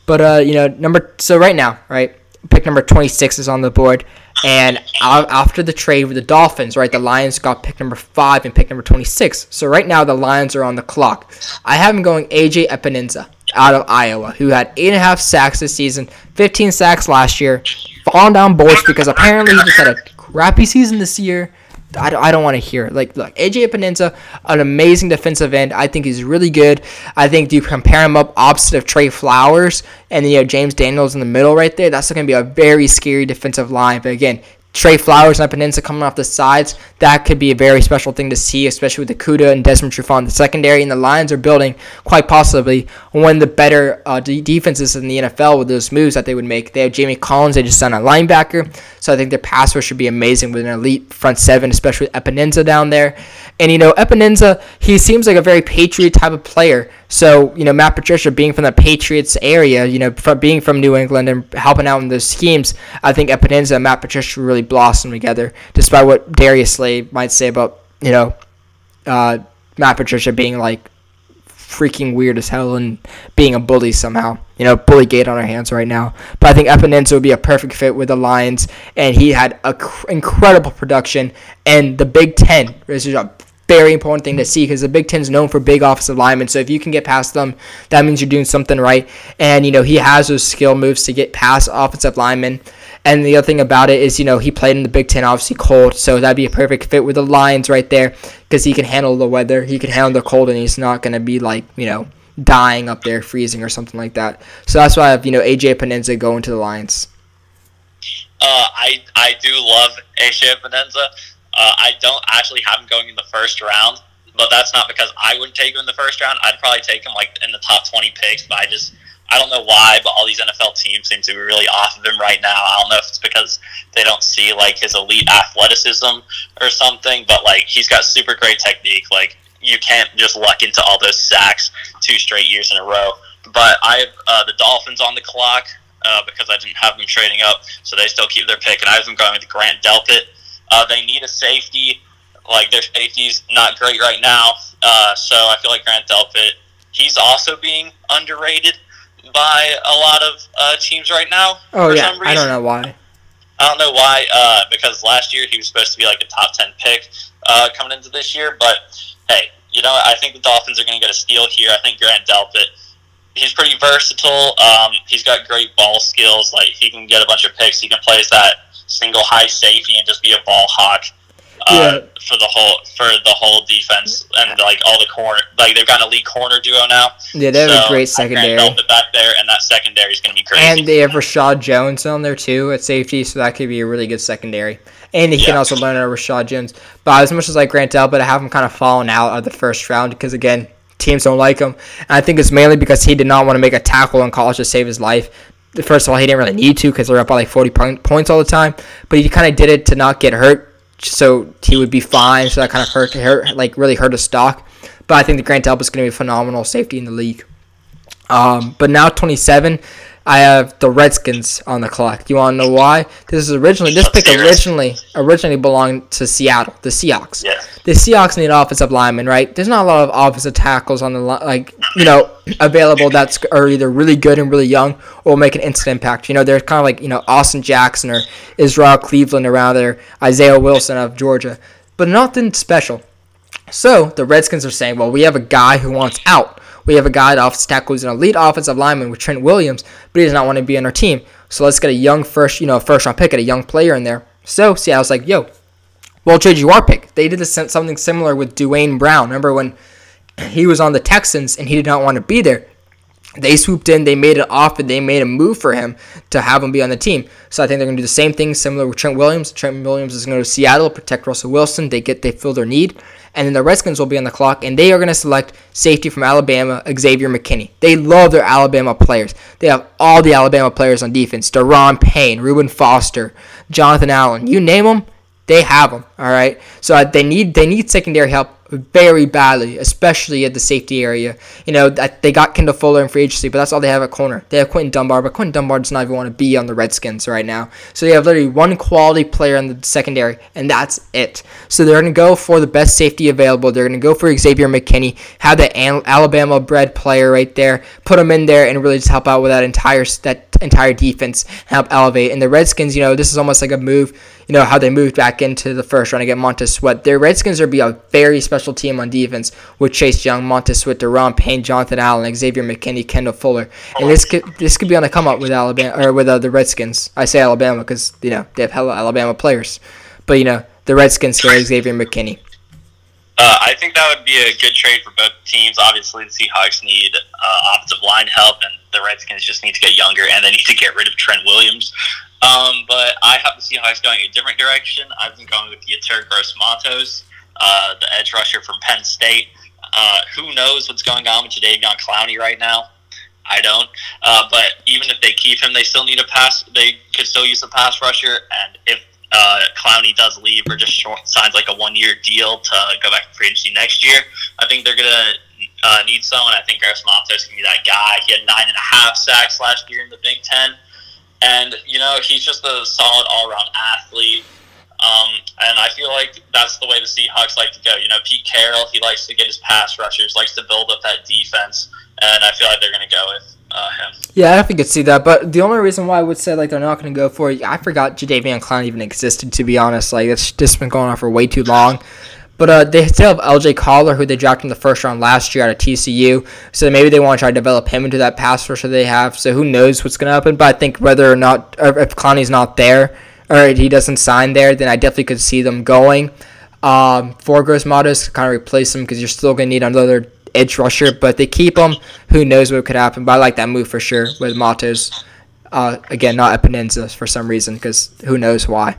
But uh, you know, number so right now, right, pick number 26 is on the board, and after the trade with the Dolphins, right, the Lions got pick number five and pick number 26. So right now the Lions are on the clock. I have him going AJ Epenesa out of Iowa, who had eight and a half sacks this season, 15 sacks last year, falling down boards because apparently he just had a crappy season this year. I don't, I don't want to hear it. Like, look, AJ Epenesa, an amazing defensive end. I think he's really good. I think you compare him up opposite of Trey Flowers and you know James Daniels in the middle right there. That's going to be a very scary defensive line. But again, Trey Flowers and Epenesa coming off the sides, that could be a very special thing to see, especially with Okudah and Desmond Trufant. The secondary and the Lions are building quite possibly one of the better uh, defenses in the NFL with those moves that they would make. They have Jamie Collins, they just signed a linebacker, so I think their pass rush should be amazing with an elite front seven, especially with down there. And, you know, Epenesa, he seems like a very Patriot type of player. So, you know, Matt Patricia being from the Patriots area, you know, from being from New England and helping out in those schemes, I think Epenesa and Matt Patricia really blossom together, despite what Darius Slay might say about, you know, uh, Matt Patricia being like freaking weird as hell and being a bully somehow. You know, bully gate on our hands right now. But I think Epenesa would be a perfect fit with the Lions, and he had a cr- incredible production. And the Big Ten, this is a very important thing to see because the Big Ten is known for big offensive linemen. So if you can get past them, that means you're doing something right. And you know he has those skill moves to get past offensive linemen. And the other thing about it is, you know, he played in the Big Ten, obviously cold, so that'd be a perfect fit with the Lions right there because he can handle the weather, he can handle the cold, and he's not going to be like, you know, dying up there, freezing or something like that. So that's why I have, you know, AJ Epenesa going to the Lions. Uh, I I do love AJ Epenesa. Uh, I don't actually have him going in the first round, but that's not because I wouldn't take him in the first round. I'd probably take him like in the top twenty picks, but I just I don't know why, but all these NFL teams seem to be really off of him right now. I don't know if it's because they don't see like his elite athleticism or something, but like he's got super great technique. Like you can't just luck into all those sacks two straight years in a row. But I have uh, the Dolphins on the clock uh, because I didn't have them trading up, so they still keep their pick, and I have them going with Grant Delpit. Uh, they need a safety. Like their safety's not great right now, uh, so I feel like Grant Delpit. He's also being underrated, by a lot of uh, teams right now. Oh yeah, I don't know why. I don't know why, uh, because last year he was supposed to be like a top 10 pick uh, coming into this year. But hey, you know, I think the Dolphins are going to get a steal here. I think Grant Delpit, he's pretty versatile. Um, he's got great ball skills. Like, he can get a bunch of picks. He can play as that single high safety and just be a ball hawk. Uh, Yeah. For the whole for the whole defense and like all the corner like they've got an elite corner duo now. Yeah, they have So, a great I think secondary. Delpit back there and that secondary is going to be crazy. And they have Reshad Jones on there too at safety, so that could be a really good secondary. And he can also learn out of Reshad Jones. But as much as I Grant but I have him kind of fallen out of the first round because again, teams don't like him. And I think it's mainly because he did not want to make a tackle in college to save his life. First of all, he didn't really need to because they're up by like 40 point, points all the time. But he kind of did it to not get hurt, so he would be fine. So that kind of hurt, hurt like really hurt his stock. But I think the Grant Delpit is going to be a phenomenal safety in the league. Um, but now 27, I have the Redskins on the clock. Do you want to know why? This is originally this pick originally originally belonged to Seattle, the Seahawks. Yeah. The Seahawks need offensive linemen, right? There's not a lot of offensive tackles on the like you know available that's are either really good and really young or will make an instant impact. You know, they're kind of like you know Austin Jackson or Ezra Cleveland around there, Isaiah Wilson of Georgia, but nothing special. So the Redskins are saying, well, we have a guy who wants out. We have a guy that offensive tackle who's an elite offensive lineman with Trent Williams, but he does not want to be on our team. So let's get a young first, you know, first round pick, get a young player in there. So Seattle's like, yo, we'll trade you our pick. They did this, something similar with Duane Brown. Remember when he was on the Texans and he did not want to be there? They swooped in, they made an offer, they made a move for him to have him be on the team. So I think they're gonna do the same thing, similar with Trent Williams. Trent Williams is gonna go to Seattle, protect Russell Wilson. They get they fill their need, and then the Redskins will be on the clock, and they are gonna select safety from Alabama, Xavier McKinney. They love their Alabama players. They have all the Alabama players on defense: Da'Ron Payne, Reuben Foster, Jonathan Allen. You name them, they have them. All right. So uh, they need they need secondary help very badly, especially at the safety area. You know, that they got Kendall Fuller in free agency, but that's all they have at corner. They have Quinton Dunbar, but Quinton Dunbar does not even want to be on the Redskins right now. So they have literally one quality player in the secondary, and that's it. So they're going to go for the best safety available. They're going to go for Xavier McKinney, have that Alabama-bred player right there, put him in there, and really just help out with that entire that entire defense, help elevate. And the Redskins, you know, this is almost like a move. You know how they moved back into the first round get Montez Sweat. Their Redskins are be a very special team on defense with Chase Young, Montez Sweat, Da'Ron Payne, Jonathan Allen, Xavier McKinney, Kendall Fuller, and this could this could be on the come up with Alabama or with uh, the Redskins. I say Alabama because you know they have hella Alabama players, but you know the Redskins get Xavier McKinney. Uh, I think that would be a good trade for both teams. Obviously, the Seahawks need uh, offensive line help, and the Redskins just need to get younger, and they need to get rid of Trent Williams. Um, but I have the Seahawks going a different direction. I've been going with Yetur Gross Matos, uh, the edge rusher from Penn State. Uh, who knows what's going on with Jadeveon Clowney right now? I don't. Uh, but even if they keep him, they still need a pass. They could still use a pass rusher, and if uh, Clowney does leave or just short, signs like a one year deal to go back to free agency next year, I think they're gonna uh, need someone. I think Gross Matos can be that guy. He had nine and a half sacks last year in the Big Ten, and you know he's just a solid all around athlete. Um, and I feel like that's the way the Seahawks like to go. You know, Pete Carroll, he likes to get his pass rushers, likes to build up that defense, and I feel like they're going to go with uh, him. Yeah, I definitely could see that. But the only reason why I would say like they're not going to go for it, I forgot Jadeveon Clown even existed. To be honest, like it's just been going on for way too long. But uh, they still have LJ Collier, who they drafted in the first round last year out of TCU. So maybe they want to try to develop him into that pass rusher they have. So who knows what's going to happen? But I think whether or not, or if Clowney's not there, or he doesn't sign there, then I definitely could see them going um, for Gross Matos to kind of replace him because you're still going to need another edge rusher. But they keep him, who knows what could happen? But I like that move for sure with Matos. Uh, again, not Epenesa for some reason because who knows why.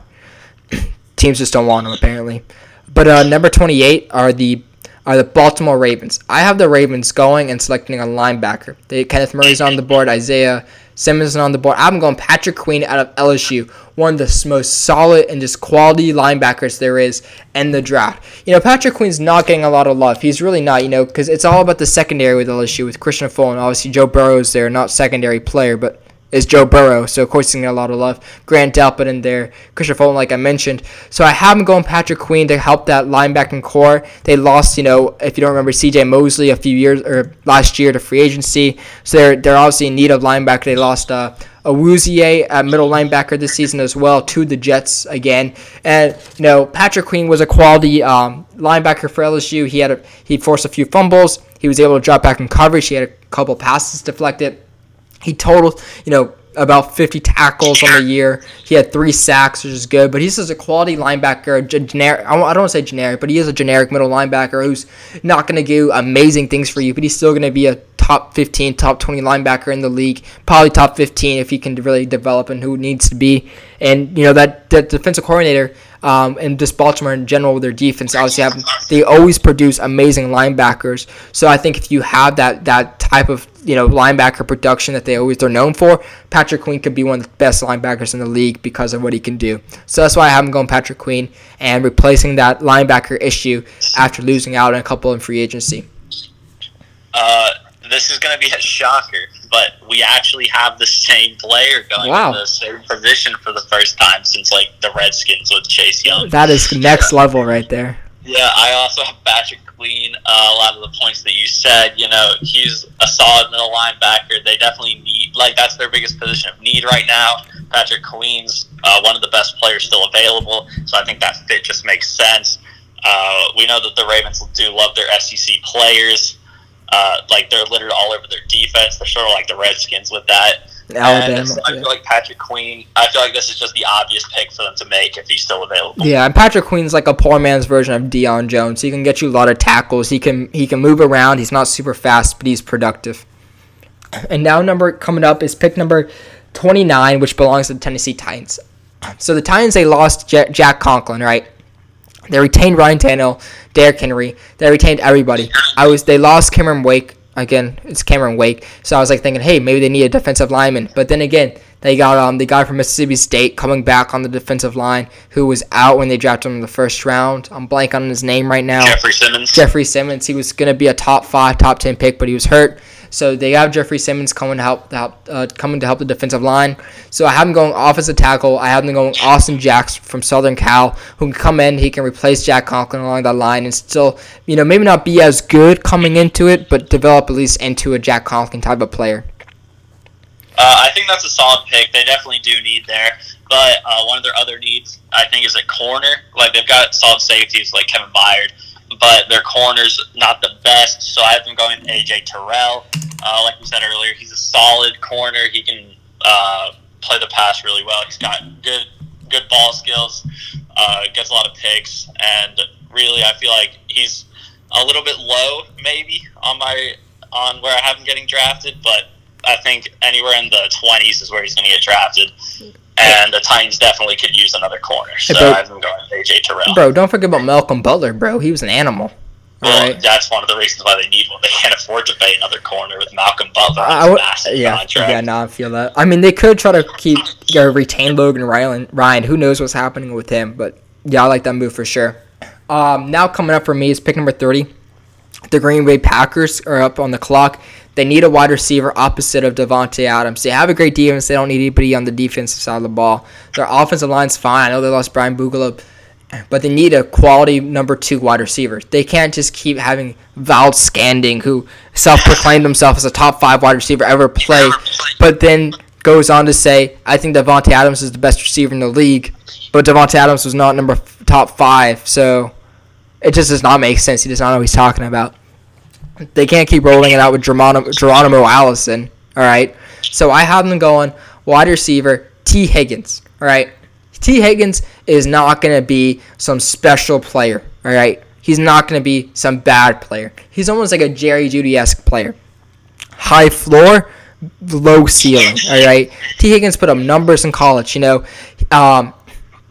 Teams just don't want him apparently. But uh, number 28 are the are the Baltimore Ravens. I have the Ravens going and selecting a linebacker. They, Kenneth Murray's on the board. Isaiah Simmons is on the board. I'm going Patrick Queen out of LSU, one of the most solid and just quality linebackers there is in the draft. You know, Patrick Queen's not getting a lot of love. He's really not, you know, because it's all about the secondary with LSU with Christian Full and obviously Joe Burrow's there, not secondary player, but is Joe Burrow. So of course he's gonna get a lot of love. Grant Delpit in there, Kristian Fulton, like I mentioned. So I have him going Patrick Queen to help that linebacking core. They lost, you know, if you don't remember C.J. Mosley a few years or last year to free agency. So they're they're obviously in need of linebacker. They lost. Uh, Onwuasor at middle linebacker this season as well to the Jets again. And you know Patrick Queen was a quality um, linebacker for LSU. He had a, he forced a few fumbles. He was able to drop back in coverage. He had a couple passes deflected. He totaled you know about 50 tackles on the year. He had three sacks, which is good. But he's just a quality linebacker, a generic. I don't want to say generic, but he is a generic middle linebacker who's not going to do amazing things for you, but he's still going to be a top 15, top 20 linebacker in the league. Probably top 15 if he can really develop and who needs to be. And you know that, that defensive coordinator um, and just Baltimore in general with their defense. Obviously, have, they always produce amazing linebackers. So I think if you have that that type of you know linebacker production that they always are known for, Patrick Queen could be one of the best linebackers in the league because of what he can do. So that's why I have him going Patrick Queen and replacing that linebacker issue after losing out on a couple in free agency. Uh, this is going to be a shocker, but we actually have the same player going wow. to the same position for the first time since like the Redskins with Chase Young. That is next level right there. Yeah, I also have Patrick Queen. Uh, a lot of the points that you said, you know, he's a solid middle linebacker. They definitely need like that's their biggest position of need right now. Patrick Queen's uh, one of the best players still available, so I think that fit just makes sense. Uh, we know that the Ravens do love their SEC players. Uh, like they're littered all over their defense. They're sort of like the Redskins with that. Alabama. And I feel like Patrick Queen. I feel like this is just the obvious pick for them to make if he's still available. Yeah, and Patrick Queen's like a poor man's version of Deion Jones. He can get you a lot of tackles. He can he can move around. He's not super fast, but he's productive. And now number coming up is pick number twenty nine, which belongs to the Tennessee Titans. So the Titans they lost Jack Conklin, right? They retained Ryan Tannehill, Derrick Henry. They retained everybody. I was they lost Cameron Wake again. It's Cameron Wake. So I was like thinking, hey, maybe they need a defensive lineman. But then again, they got um the guy from Mississippi State coming back on the defensive line who was out when they drafted him in the first round. I'm blank on his name right now. Jeffrey Simmons. Jeffrey Simmons. He was gonna be a top five, top ten pick, but he was hurt. So they have Jeffrey Simmons coming to help, help uh, coming to help the defensive line. So I have him going offensive tackle. I have him going Austin Jacks from Southern Cal, who can come in. He can replace Jack Conklin along that line and still, you know, maybe not be as good coming into it, but develop at least into a Jack Conklin type of player. Uh, I think that's a solid pick. They definitely do need there. But uh, one of their other needs, I think, is a corner. Like they've got solid safeties like Kevin Byard, but their corners not the best. So I have them going AJ Terrell. Uh, like we said earlier, he's a solid corner. He can uh, play the pass really well. He's got good good ball skills. Uh, gets a lot of picks, and really, I feel like he's a little bit low, maybe on my on where I have him getting drafted. But I think anywhere in the twenties is where he's going to get drafted. And the Titans definitely could use another corner. So hey, I have them going AJ Terrell. Bro, don't forget about Malcolm Butler, bro. He was an animal. Well, right. that's one of the reasons why they need one. They can't afford to pay another corner with Malcolm Butler. I, w- yeah, contract. yeah, no, I feel that. I mean, they could try to keep or retain Logan Ryan. Ryan, who knows what's happening with him? But yeah, I like that move for sure. Um, now coming up for me is pick number thirty. The Green Bay Packers are up on the clock. They need a wide receiver opposite of Davante Adams. They have a great defense. They don't need anybody on the defensive side of the ball. Their offensive line's fine. I know they lost Bryan Bulaga but they need a quality number two wide receiver. They can't just keep having Valdes-Scantling, who self-proclaimed himself as a top five wide receiver ever play, but then goes on to say, "I think Davante Adams is the best receiver in the league," but Davante Adams was not number f- top five, so it just does not make sense. He does not know what he's talking about. They can't keep rolling it out with Geronimo, Geronimo Allison. All right, so I have them going wide receiver Tee Higgins. All right, Tee Higgins is not going to be some special player, all right? He's not going to be some bad player. He's almost like a Jerry Jeudy esque player. High floor, low ceiling, all right? Tee Higgins put up numbers in college, you know, um,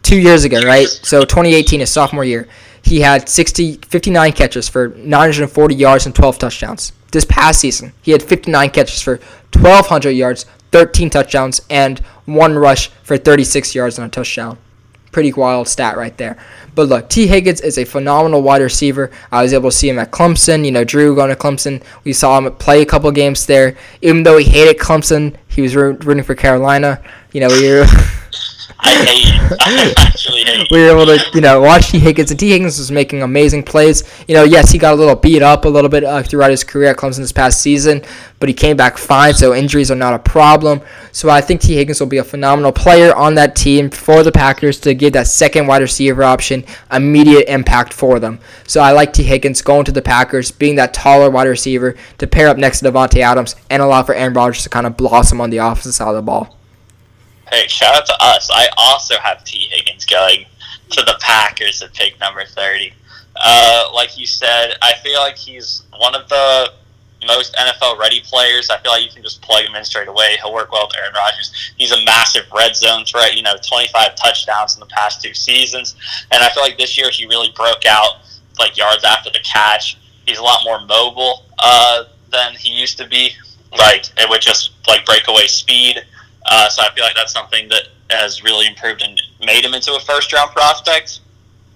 two years ago, right? So 2018, his sophomore year, he had 60, 59 catches for 940 yards and 12 touchdowns. This past season, he had 59 catches for 1,200 yards, 13 touchdowns, and one rush for 36 yards and a touchdown. pretty wild stat right there. But look, Tee Higgins is a phenomenal wide receiver. I was able to see him at Clemson. You know, Drew going to Clemson. We saw him play a couple games there. Even though he hated Clemson, he was rooting for Carolina. You know, we were. I hate. I actually hate. we were able to, you know, watch Tee Higgins, and Tee Higgins was making amazing plays. You know, yes, he got a little beat up a little bit uh, throughout his career at Clemson this past season, but he came back fine, so injuries are not a problem. So I think Tee Higgins will be a phenomenal player on that team for the Packers to give that second wide receiver option immediate impact for them. So I like Tee Higgins going to the Packers, being that taller wide receiver to pair up next to Davante Adams and allow for Aaron Rodgers to kind of blossom on the offensive side of the ball. Hey, shout out to us. I also have Tee Higgins going to the Packers at pick number 30. Uh, like you said, I feel like he's one of the most NFL ready players. I feel like you can just plug him in straight away. He'll work well with Aaron Rodgers. He's a massive red zone threat, you know, 25 touchdowns in the past two seasons. And I feel like this year he really broke out, like yards after the catch. He's a lot more mobile uh, than he used to be. Like, it would just, like, breakaway speed. Uh, so I feel like that's something that has really improved and made him into a first round prospect.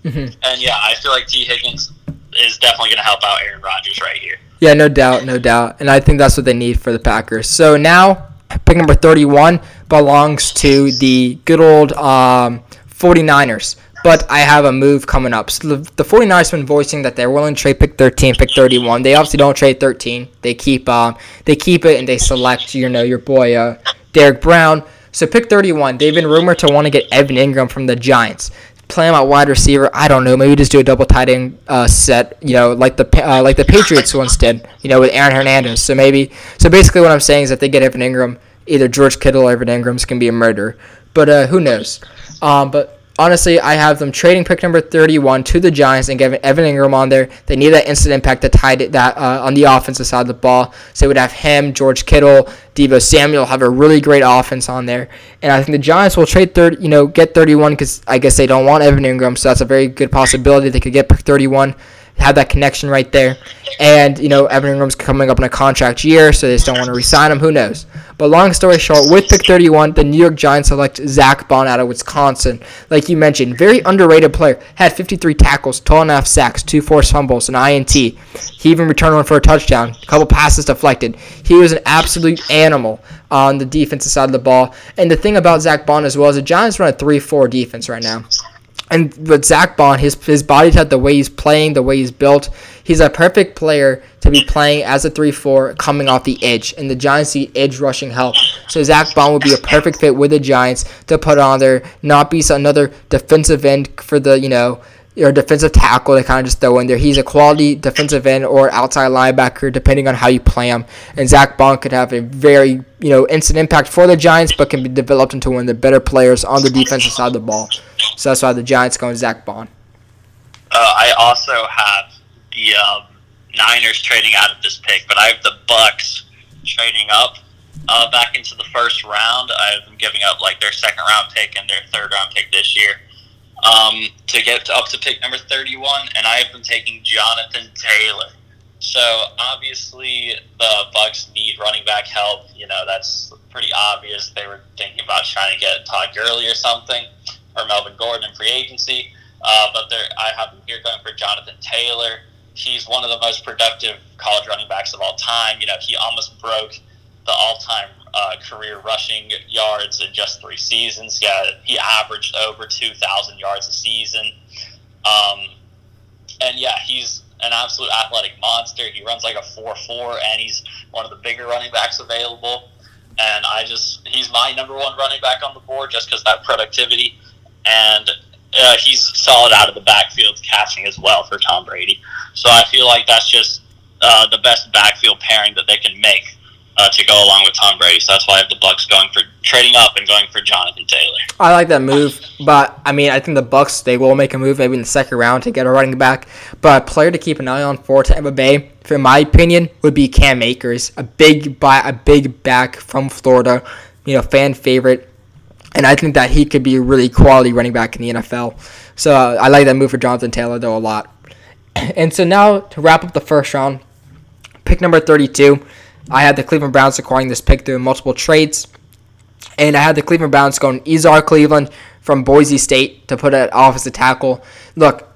Mm-hmm. And yeah, I feel like Tee Higgins is definitely going to help out Aaron Rodgers right here. Yeah, no doubt, no doubt. And I think that's what they need for the Packers. So now, pick number 31 belongs to the good old um, 49ers. But I have a move coming up. So the, the 49ers have been voicing that they're willing to trade pick 13, pick 31. They obviously don't trade 13. They keep um, they keep it and they select, you know, your boy uh, Derrick Brown. So pick 31. They've been rumored to want to get Evan Engram from the Giants. Play him at wide receiver. I don't know. Maybe just do a double tight end uh, set. You know, like the uh, like the Patriots once did. You know, with Aaron Hernandez. So maybe. So basically, what I'm saying is that they get Evan Engram, either George Kittle or Evan Engram's can be a murder. But uh, who knows? Um, but honestly, I have them trading pick number 31 to the Giants and giving Evan Engram on there. They need that instant impact to tie that uh, on the offensive side of the ball. So they would have him, George Kittle, Deebo Samuel have a really great offense on there. And I think the Giants will trade 30, you know, get 31 because I guess they don't want Evan Engram. So that's a very good possibility they could get pick 31 have that connection right there. And, you know, Evan Engram's coming up in a contract year, so they just don't want to resign him. Who knows? But long story short, with pick 31, the New York Giants select Zach Baun out of Wisconsin. Like you mentioned, very underrated player. Had 53 tackles, 12 and a half sacks, two forced fumbles, an INT. He even returned one for a touchdown, a couple passes deflected. He was an absolute animal on the defensive side of the ball. And the thing about Zach Baun as well is the Giants run a 3-4 defense right now. And with Zach Baun, his his body type, the way he's playing, the way he's built, he's a perfect player to be playing as a 3-4 coming off the edge. And the Giants need edge rushing help. So Zach Baun would be a perfect fit with the Giants to put on there, not be another defensive end for the, you know, or defensive tackle they kind of just throw in there. He's a quality defensive end or outside linebacker, depending on how you play him. And Zach Baun could have a very, you know, instant impact for the Giants, but can be developed into one of the better players on the defensive side of the ball. So that's why the Giants going Zach Baun. Uh, I also have the um, Niners trading out of this pick, but I have the Bucks trading up uh, back into the first round. I have them giving up like their second round pick and their third round pick this year um, to get up to pick number 31, and I have been taking Jonathan Taylor. So obviously the Bucks need running back help. You know that's pretty obvious. They were thinking about trying to get Todd Gurley or something, or Melvin Gordon in free agency. Uh, but I have them here going for Jonathan Taylor. He's one of the most productive college running backs of all time. You know, he almost broke the all-time uh, career rushing yards in just three seasons. Yeah, he averaged over 2,000 yards a season. Um, and yeah, he's an absolute athletic monster. He runs like a 4-4, and he's one of the bigger running backs available. And I just, he's my number one running back on the board just because that productivity. And uh, he's solid out of the backfield catching as well for Tom Brady. So I feel like that's just uh, the best backfield pairing that they can make uh, to go along with Tom Brady. So that's why I have the Bucks going for trading up and going for Jonathan Taylor. I like that move, but I mean, I think the Bucks they will make a move maybe in the second round to get a running back. But a player to keep an eye on for Tampa Bay, for my opinion, would be Cam Akers, a big buy, a big back from Florida, you know, fan favorite. And I think that he could be a really quality running back in the NFL. So uh, I like that move for Jonathan Taylor though a lot. And so now to wrap up the first round, pick number 32. I had the Cleveland Browns acquiring this pick through multiple trades. And I had the Cleveland Browns going Ezra Cleveland from Boise State to put at offensive tackle. Look,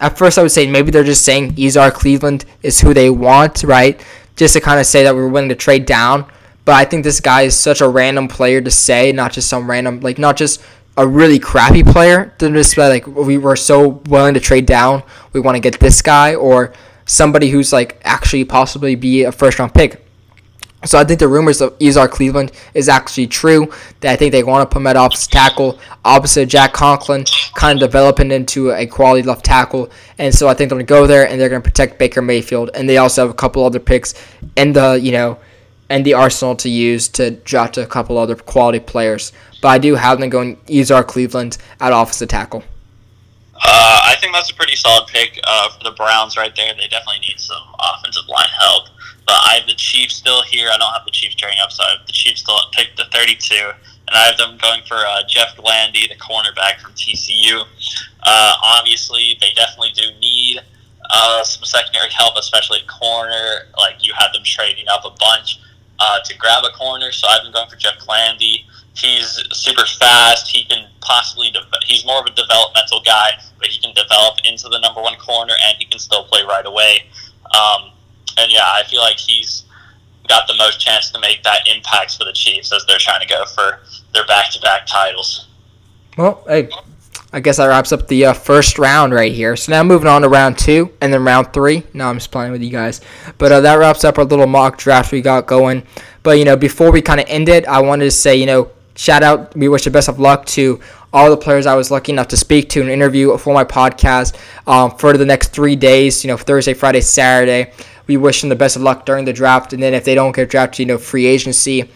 at first I would say maybe they're just saying Ezra Cleveland is who they want, right? Just to kind of say that we're willing to trade down. But I think this guy is such a random player to say, not just some random, like not just a really crappy player to just be like we were so willing to trade down, we want to get this guy or somebody who's like actually possibly be a first round pick. So I think the rumors of Ezra Cleveland is actually true. That I think they want to put him at opposite tackle, opposite Jack Conklin, kind of developing into a quality left tackle. And so I think they're going to go there and they're going to protect Baker Mayfield. And they also have a couple other picks in the you know, and the arsenal to use to draft a couple other quality players. But I do have them going Ezra Cleveland at offensive tackle. Uh, I think that's a pretty solid pick uh, for the Browns right there. They definitely need some offensive line help. But I have the Chiefs still here. I don't have the Chiefs trading up, so I have the Chiefs still at pick the 32. And I have them going for uh, Jeff Gladney, the cornerback from TCU. Uh, obviously, they definitely do need uh, some secondary help, especially corner. Like, you had them trading up a bunch uh, to grab a corner, so I've been going for Jeff Gladney. He's super fast. He can possibly, de- he's more of a developmental guy, but he can develop into the number one corner and he can still play right away. Um, yeah, I feel like he's got the most chance to make that impact for the Chiefs as they're trying to go for their back-to-back titles. Well, hey, I guess that wraps up the uh, first round right here. So now moving on to round two and then round three. No, I'm just playing with you guys. But uh, that wraps up our little mock draft we got going. But, you know, before we kind of end it, I wanted to say, you know, shout out, we wish the best of luck to all the players I was lucky enough to speak to and interview for my podcast um, for the next three days, you know, Thursday, Friday, Saturday. We wish them the best of luck during the draft. And then if they don't get drafted, you know, free agency.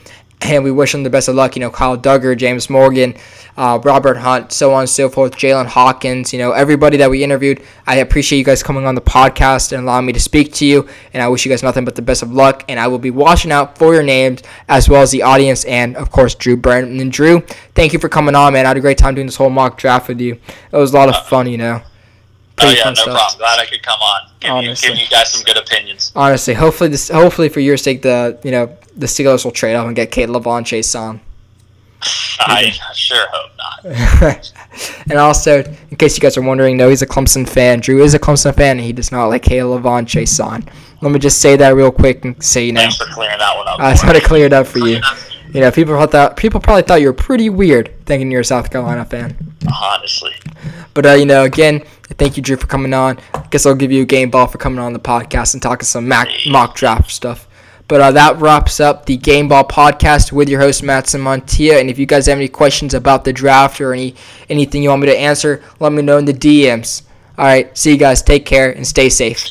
And we wish them the best of luck, you know, Kyle Dugger, James Morgan, uh, Robert Hunt, so on and so forth, Jaylinn Hawkins, you know, everybody that we interviewed. I appreciate you guys coming on the podcast and allowing me to speak to you. And I wish you guys nothing but the best of luck. And I will be watching out for your names as well as the audience and, of course, Drew Burton. And Drew, thank you for coming on, man. I had a great time doing this whole mock draft with you. It was a lot of fun, you know. Oh yeah, no stuff. problem. Glad I could come on. Give Honestly. you, give you guys some good opinions. Honestly, hopefully this, hopefully for your sake, the you know the Steelers will trade up and get K'Lavon on. I sure hope not. and also, in case you guys are wondering, no, he's a Clemson fan. Drew is a Clemson fan, and he does not like K'Lavon Chaisson. Let me just say that real quick and say, you know. Thanks for clearing that one up. I want to clear it up for you. You know, people thought people probably thought you were pretty weird thinking you're a South Carolina fan. Honestly. But uh, you know, again, thank you, Drew, for coming on. Guess I'll give you a game ball for coming on the podcast and talking some mock, mock draft stuff. But uh, that wraps up the Game Ball podcast with your host Matson Montia. And if you guys have any questions about the draft or any anything you want me to answer, let me know in the DMs. All right, see you guys. Take care and stay safe.